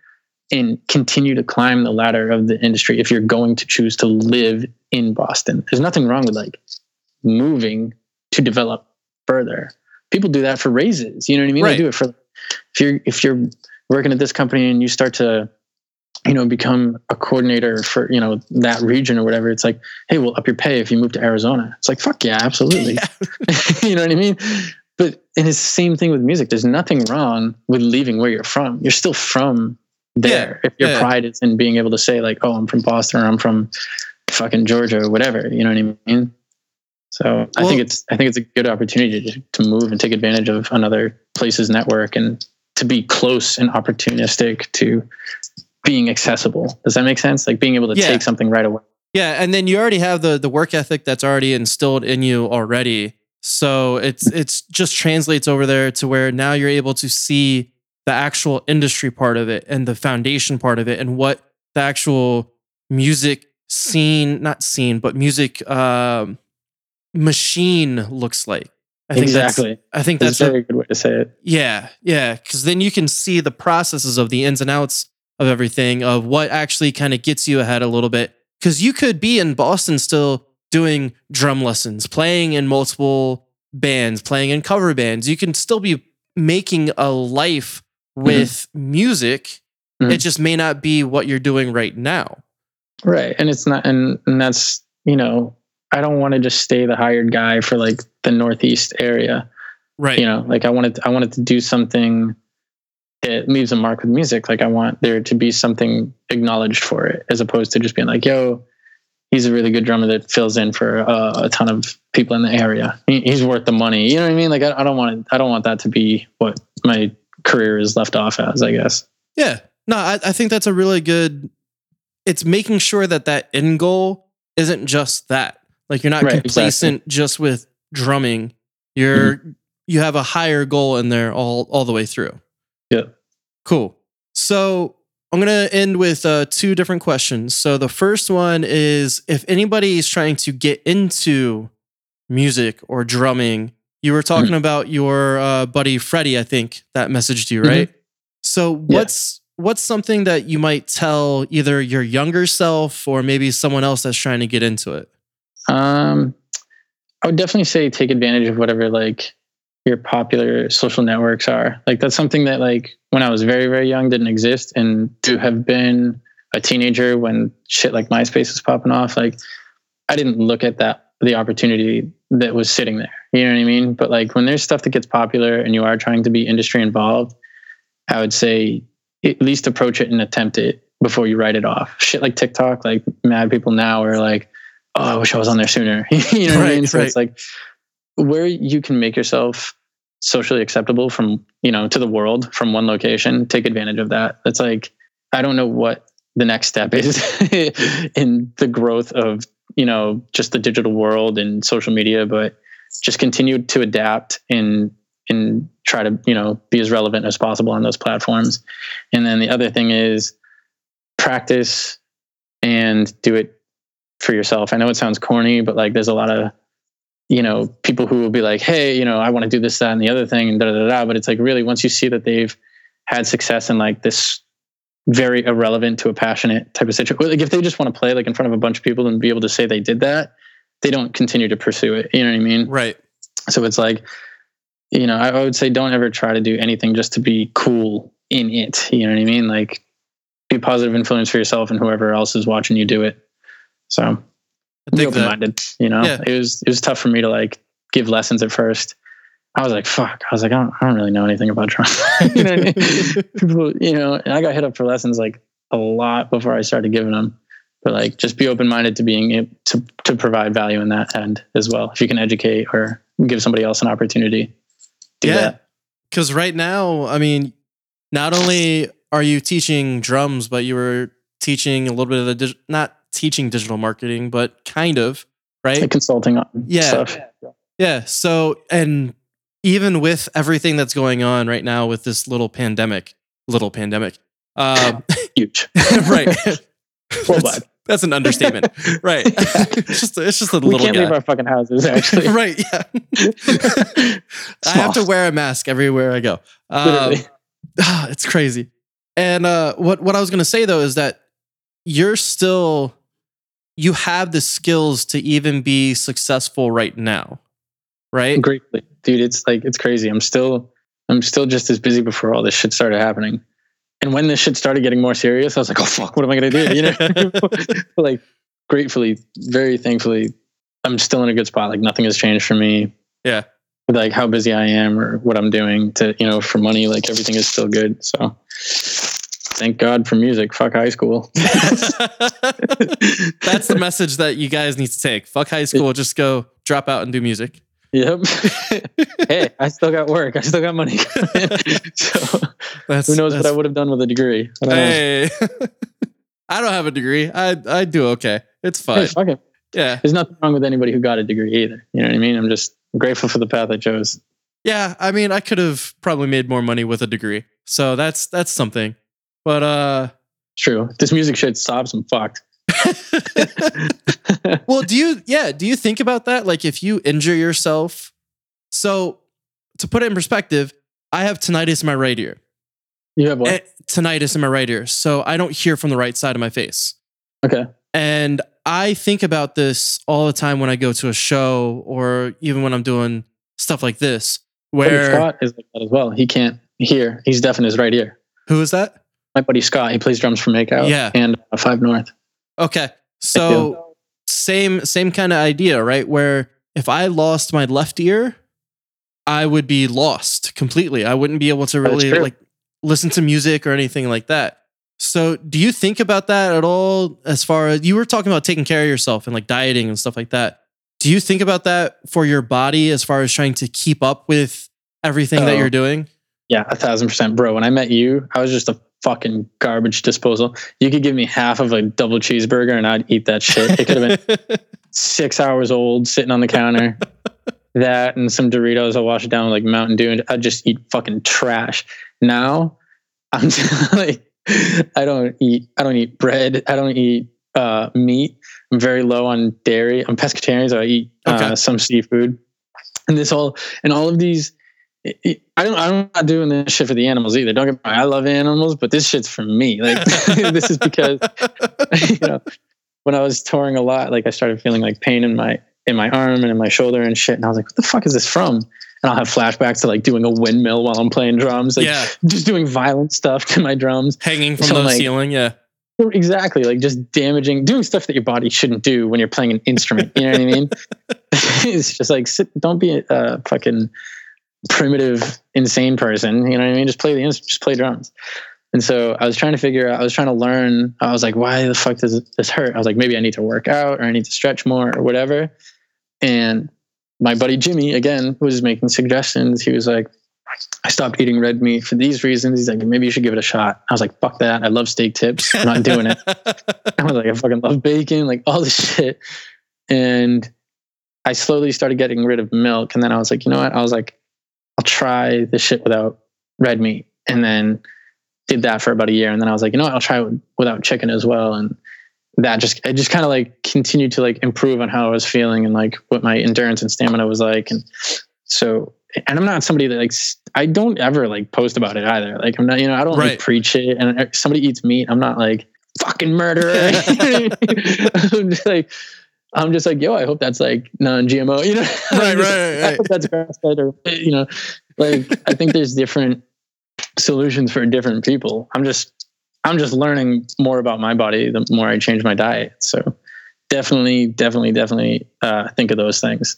and continue to climb the ladder of the industry if you're going to choose to live in Boston. There's nothing wrong with like moving to develop further. People do that for raises. You know what I mean? Right. They do it for if you're if you're working at this company and you start to you know become a coordinator for you know that region or whatever it's like hey we'll up your pay if you move to arizona. It's like fuck yeah absolutely. You know what i mean? But and it's the same thing with music. There's nothing wrong with leaving where you're from. You're still from there. If your yeah. pride is in being able to say like oh i'm from boston or i'm from fucking georgia or whatever you know what i mean so i Well- think it's i think it's a good opportunity to, to move and take advantage of another place's network and to be close and opportunistic to being accessible. Does that make sense? Like being able to Yeah. take something right away. Yeah, and then you already have the the work ethic that's already instilled in you already. So it's it's just translates over there to where now you're able to see the actual industry part of it and the foundation part of it and what the actual music scene, not scene, but music um, machine looks like. I think exactly. That's, I think That's, that's a very good way to say it. yeah, yeah, because then you can see the processes of the ins and outs of everything, of what actually kind of gets you ahead a little bit. Because you could be in Boston still doing drum lessons, playing in multiple bands, playing in cover bands. You can still be making a life with music. Mhm. It just may not be what you're doing right now. Right. And it's not and, and that's, you know, I don't want to just stay the hired guy for like the northeast area. Right. You know, like I wanted I wanted to do something that leaves a mark with music. Like I want there to be something acknowledged for it, as opposed to just being like, "Yo, he's a really good drummer that fills in for uh, a ton of people in the area. He's worth the money." You know what I mean? Like I, I don't want it, I don't want that to be what my career is left off as. I guess. Yeah. No, I, I think that's a really good. It's making sure that that end goal isn't just that. Like you're not Right, complacent just with drumming. You're you have a higher goal in there all all the way through. Yeah. Cool. So I'm gonna end with uh, two different questions. So the first one is if anybody is trying to get into music or drumming, you were talking about your uh, buddy Freddie, I think, that messaged you, right? So what's what's something that you might tell either your younger self or maybe someone else that's trying to get into it? Um, I would definitely say take advantage of whatever like your popular social networks are. Like that's something that like when I was very very young didn't exist, and to have been a teenager when shit like MySpace was popping off, like I didn't look at that the opportunity that was sitting there. You know what I mean? But like when there's stuff that gets popular and you are trying to be industry involved, I would say at least approach it and attempt it before you write it off. Shit like TikTok, like mad people now are like, oh, I wish I was on there sooner. you know what I mean? So right. it's like where you can make yourself socially acceptable from, you know, to the world from one location, take advantage of that. It's like, I don't know what the next step is in the growth of, you know, just the digital world and social media, but just continue to adapt and and try to, you know, be as relevant as possible on those platforms. And then the other thing is practice and do it for yourself. I know it sounds corny, but like there's a lot of, you know, people who will be like, hey, you know, I want to do this, that, and the other thing, and da da da. But it's like really once you see that they've had success in like this very irrelevant to a passionate type of situation, like if they just want to play like in front of a bunch of people and be able to say they did that, they don't continue to pursue it. You know what I mean? Right. So it's like, you know, I, I would say don't ever try to do anything just to be cool in it. You know what I mean? Like, be positive influence for yourself and whoever else is watching you do it. So I be open minded. You know, Yeah. it was it was tough for me to like give lessons at first. I was like, fuck. I was like, I don't, I don't really know anything about drum. you know, I mean? People, you know, and I got hit up for lessons like a lot before I started giving them. But like, just be open minded to being able to to provide value in that end as well. If you can educate or give somebody else an opportunity, do Yeah. that. Because right now, I mean, not only are you teaching drums, but you were teaching a little bit of the dig- not teaching digital marketing, but kind of right. Like consulting on Yeah. stuff. Yeah. So, and even with everything that's going on right now with this little pandemic, little pandemic, um, Huge. right? That's, that's an understatement, right? it's just it's just a We little can't guy. leave our fucking houses, actually. right? Yeah. I have to wear a mask everywhere I go. Um, Literally. It's crazy. And uh, what what I was gonna say though is that you're still you have the skills to even be successful right now, right? Gratefully. Dude, it's like it's crazy. I'm still I'm still just as busy before all this shit started happening. And when this shit started getting more serious, I was like, oh fuck, what am I gonna do? You know? like gratefully, very thankfully, I'm still in a good spot. Like nothing has changed for me. Yeah. Like how busy I am or what I'm doing to, you know, for money, like everything is still good. So thank God for music. Fuck high school. That's the message that you guys need to take. Fuck high school. Just go drop out and do music. Yep. hey, I still got work. I still got money. so That's who knows what I would have done with a degree? I. Hey, I don't have a degree. I I do okay. It's Hey, fine. fuck it. Yeah, There's nothing wrong with anybody who got a degree either. You know what I mean? I'm just grateful for the path I chose. yeah. I mean, I could have probably made more money with a degree. So that's that's something. But uh, true. This music shit stops. I'm fucked. well, do you yeah? Do you think about that? Like, if you injure yourself. So to put it in perspective, I have tinnitus in my right ear. You have what? Eh, tinnitus in my right ear, so I don't hear from the right side of my face. okay. And I think about this all the time when I go to a show or even when I'm doing stuff like this. Where Scott is like that as well. He can't hear. He's deaf in his right ear. who is that? My buddy Scott, he plays drums for Makeout Yeah. and uh, Five North. Okay. So same same kind of idea, right? Where if I lost my left ear, I would be lost completely. I wouldn't be able to really like listen to music or anything like that. So, do you think about that at all? As far as you were talking about taking care of yourself and like dieting and stuff like that, do you think about that for your body as far as trying to keep up with everything that Oh. you're doing? Yeah, a thousand percent, bro. When I met you, I was just a fucking garbage disposal. You could give me half of a double cheeseburger and I'd eat that shit. It could have been six hours old sitting on the counter. that and some Doritos, I'll wash it down with like Mountain Dew and I'd just eat fucking trash. Now I'm just like I don't eat I don't eat bread. I don't eat uh, meat. I'm very low on dairy. I'm pescatarian, so I eat uh, some seafood. And this all and all of these I don't I'm not doing this shit for the animals either. Don't get me wrong, I love animals, but this shit's for me. Like this is because you know, when I was touring a lot, like I started feeling like pain in my in my arm and in my shoulder and shit. And I was like, what the fuck is this from? And I'll have flashbacks to like doing a windmill while I'm playing drums, like yeah, just doing violent stuff to my drums. hanging from So, the like- ceiling. Yeah, Exactly, like just damaging, doing stuff that your body shouldn't do when you're playing an instrument. You know what I mean? it's just like sit, don't be a, a fucking primitive, insane person. You know what I mean? Just play the just play drums. And so I was trying to figure out, I was trying to learn. I was like, why the fuck does this hurt? I was like, maybe I need to work out or I need to stretch more or whatever. And my buddy Jimmy, again, was making suggestions. He was like, I stopped eating red meat for these reasons. He's like, maybe you should give it a shot. I was like, fuck that. I love steak tips. I'm not doing it. I was like, I fucking love bacon, like all this shit. And I slowly started getting rid of milk. And then I was like, you know what? I was like, I'll try the shit without red meat. And then did that for about a year. And then I was like, you know what? I'll try it without chicken as well. And that just, it just kind of like continued to like improve on how I was feeling and like what my endurance and stamina was like. And so, and I'm not somebody that like, I don't ever like post about it either. Like, I'm not, you know, I don't Right. like preach it. And if somebody eats meat, I'm not like, fucking murderer. I'm just like, I'm just like, yo, I hope that's like non-GMO, you know? Right, just- right, right, I hope that's grass-fed or, you know, like, I think there's different solutions for different people. I'm just, I'm just learning more about my body the more I change my diet. So definitely, definitely, definitely uh, think of those things.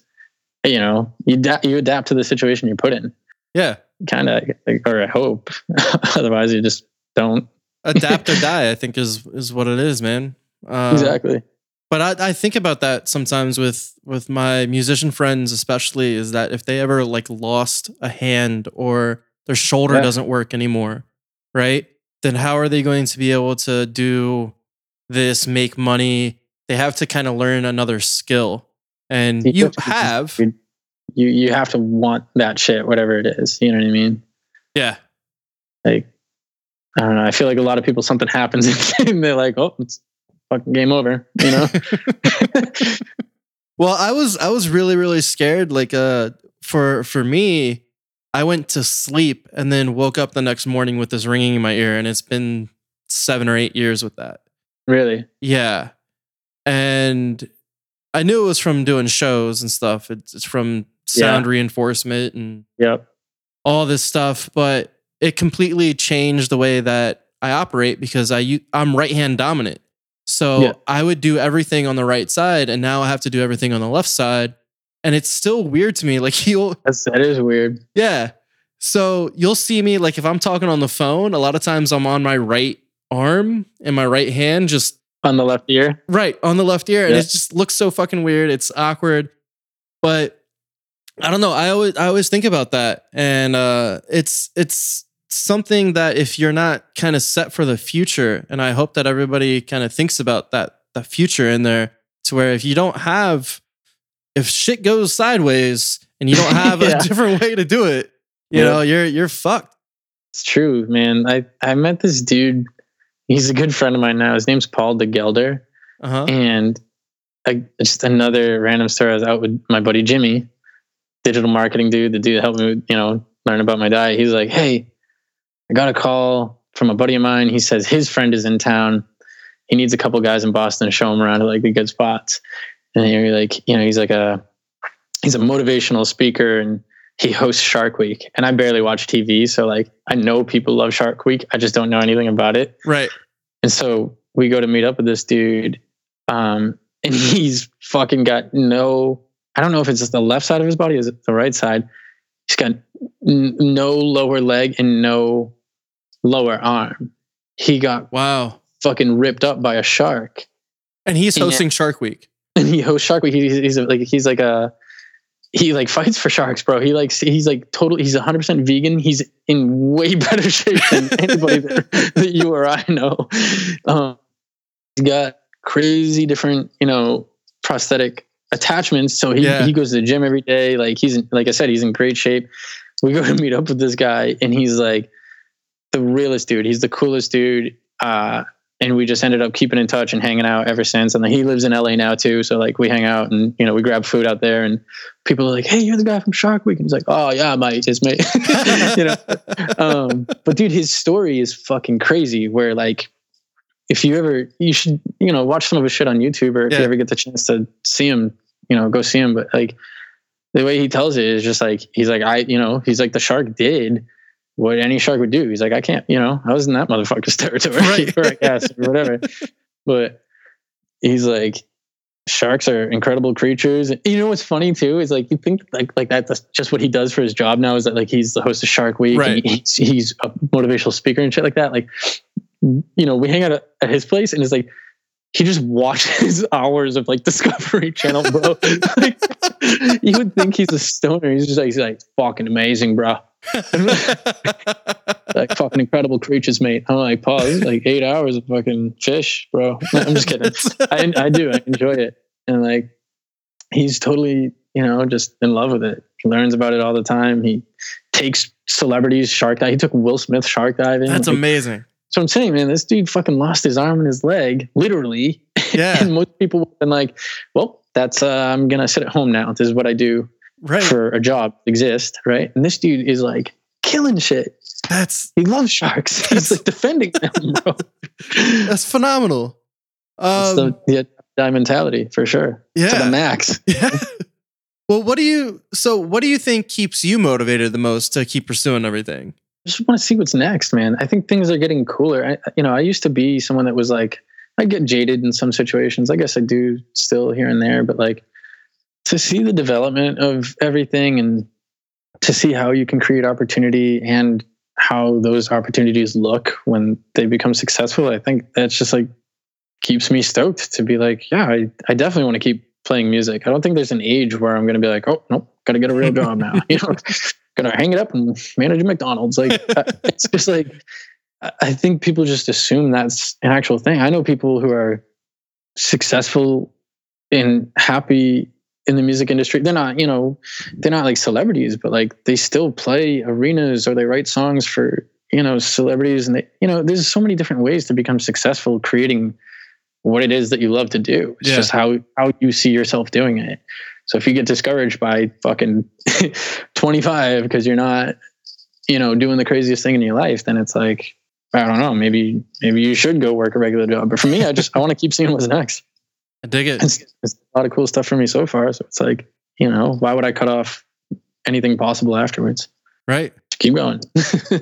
You know, you, da- you adapt to the situation you're put in, yeah. kind of, or I hope. Otherwise, you just don't. Adapt or die, I think is is what it is, man. Uh, exactly. But I, I think about that sometimes with with my musician friends, especially, is that if they ever like lost a hand or their shoulder Yeah. doesn't work anymore, right? Then how are they going to be able to do this, make money? They have to kind of learn another skill, and You you have have, You you have to want that shit, whatever it is. You know what I mean? yeah, Like, I don't know. I feel like a lot of people, something happens and they're like, oh, it's fucking game over. You know? Well, I was I was really really scared. Like uh, for for me, I went to sleep and then woke up the next morning with this ringing in my ear, and it's been seven or eight years with that. really? Yeah, and I knew it was from doing shows and stuff. It's, it's from sound reinforcement and Yep. all this stuff, but it completely changed the way that I operate because I I'm right hand dominant. So Yeah. I would do everything on the right side, and now I have to do everything on the left side, and it's still weird to me. Like you'll, That's, that is weird. yeah. So you'll see me like if I'm talking on the phone, a lot of times I'm on my right arm and my right hand just On the left ear. right on the left ear, and it just looks so fucking weird. It's awkward, but I don't know. I always I always think about that, and uh, it's it's something that if you're not kind of set for the future, and I hope that everybody kind of thinks about that the future in there, to where if you don't have, if shit goes sideways and you don't have Yeah. a different way to do it, you Yeah. know, you're you're fucked. It's true, man. I, I met this dude. He's a good friend of mine now. His name's Paul de Gelder. Uh huh. And I, just another random story. I was out with my buddy Jimmy, digital marketing dude, the dude that helped me, you know, learn about my diet. He's like, "Hey, I got a call from a buddy of mine. He says his friend is in town. He needs a couple guys in Boston to show him around to like the good spots." And you're like, you know, he's like a he's a motivational speaker and he hosts Shark Week. And I barely watch TV, so like I know people love Shark Week. I just don't know anything about it. Right. And so we go to meet up with this dude, um, and he's fucking got no. I don't know if it's just the left side of his body, or is it the right side? He's got n- no lower leg and no lower arm. He got Wow. fucking ripped up by a shark. And he's hosting Shark Week. and he hosts Shark Week. He's, he's like he's like a he like fights for sharks, bro. He like he's like total. He's 100 percent vegan. He's in way better shape than anybody that, that you or I know. Um, he's got crazy different, you know, prosthetic attachments. So he Yeah. he goes to the gym every day. Like he's in, like I said, he's in great shape. We go to meet up with this guy, and he's like the realest dude. He's the coolest dude. Uh, and we just ended up keeping in touch and hanging out ever since. And then he lives in LA now too, so like we hang out and you know we grab food out there, and people are like, "Hey, you're the guy from Shark Week," and he's like, "Oh yeah, mate, it's me." you know, um, but dude, his story is fucking crazy. Where like, if you ever, you should you know watch some of his shit on YouTube, or if Yeah. you ever get the chance to see him, you know, go see him. But like, the way he tells it is just like he's like I, you know, he's like the shark did what any shark would do. He's like, I can't, you know, I was in that motherfucker's territory, Right. or I guess, or whatever. But he's like, sharks are incredible creatures. And you know what's funny too is like you think like like that, that's just what he does for his job now. Is that like he's the host of Shark Week, Right. and he's, he's a motivational speaker and shit like that. Like, you know, we hang out at, at his place, and it's like. He just watches hours of like Discovery Channel, bro. like, you would think he's a stoner. He's just like, he's like fucking amazing, bro like fucking incredible creatures, mate. I'm like, pause, like eight hours of fucking fish, bro. No, I'm just kidding. I, I do. I enjoy it. And like, he's totally, you know, just in love with it. He learns about it all the time. He takes celebrities shark dive. He took Will Smith shark diving. That's Like, amazing. so I'm saying, man, this dude fucking lost his arm and his leg, literally. Yeah. and most people would have been like, well, that's, uh, I'm going to sit at home now. This is what I do Right. for a job, exist. Right. And this dude is like killing shit. That's He loves sharks. He's like defending them, bro. that's phenomenal. Um, the, the die mentality for sure. Yeah, to the max. Yeah. well, what do you so what do you think keeps you motivated the most to keep pursuing everything? I just want to see what's next, man. I think things are getting cooler. I, you know, I used to be someone that was like, I get jaded in some situations. I guess I do still here and there, but like to see the development of everything and to see how you can create opportunity and how those opportunities look when they become successful, I think that's just like keeps me stoked to be like, yeah, I, I definitely want to keep playing music. I don't think there's an age where I'm going to be like, oh, nope, got to get a real job now. you know, going to hang it up and manage a McDonald's. Like, it's just like, I- I think people just assume that's an actual thing. I know people who are successful and happy in the music industry. They're not, you know, they're not like celebrities, but like they still play arenas or they write songs for, you know, celebrities. And they, you know, there's so many different ways to become successful creating what it is that you love to do. It's Yeah. just how, how you see yourself doing it. So if you get discouraged by fucking 25 because you're not, you know, doing the craziest thing in your life, then it's like, I don't know, maybe, maybe you should go work a regular job. But for me, I just, I want to keep seeing what's next I dig it. it's, it's a lot of cool stuff for me so far. So it's like, you know, why would I cut off anything possible afterwards? Right. Keep going.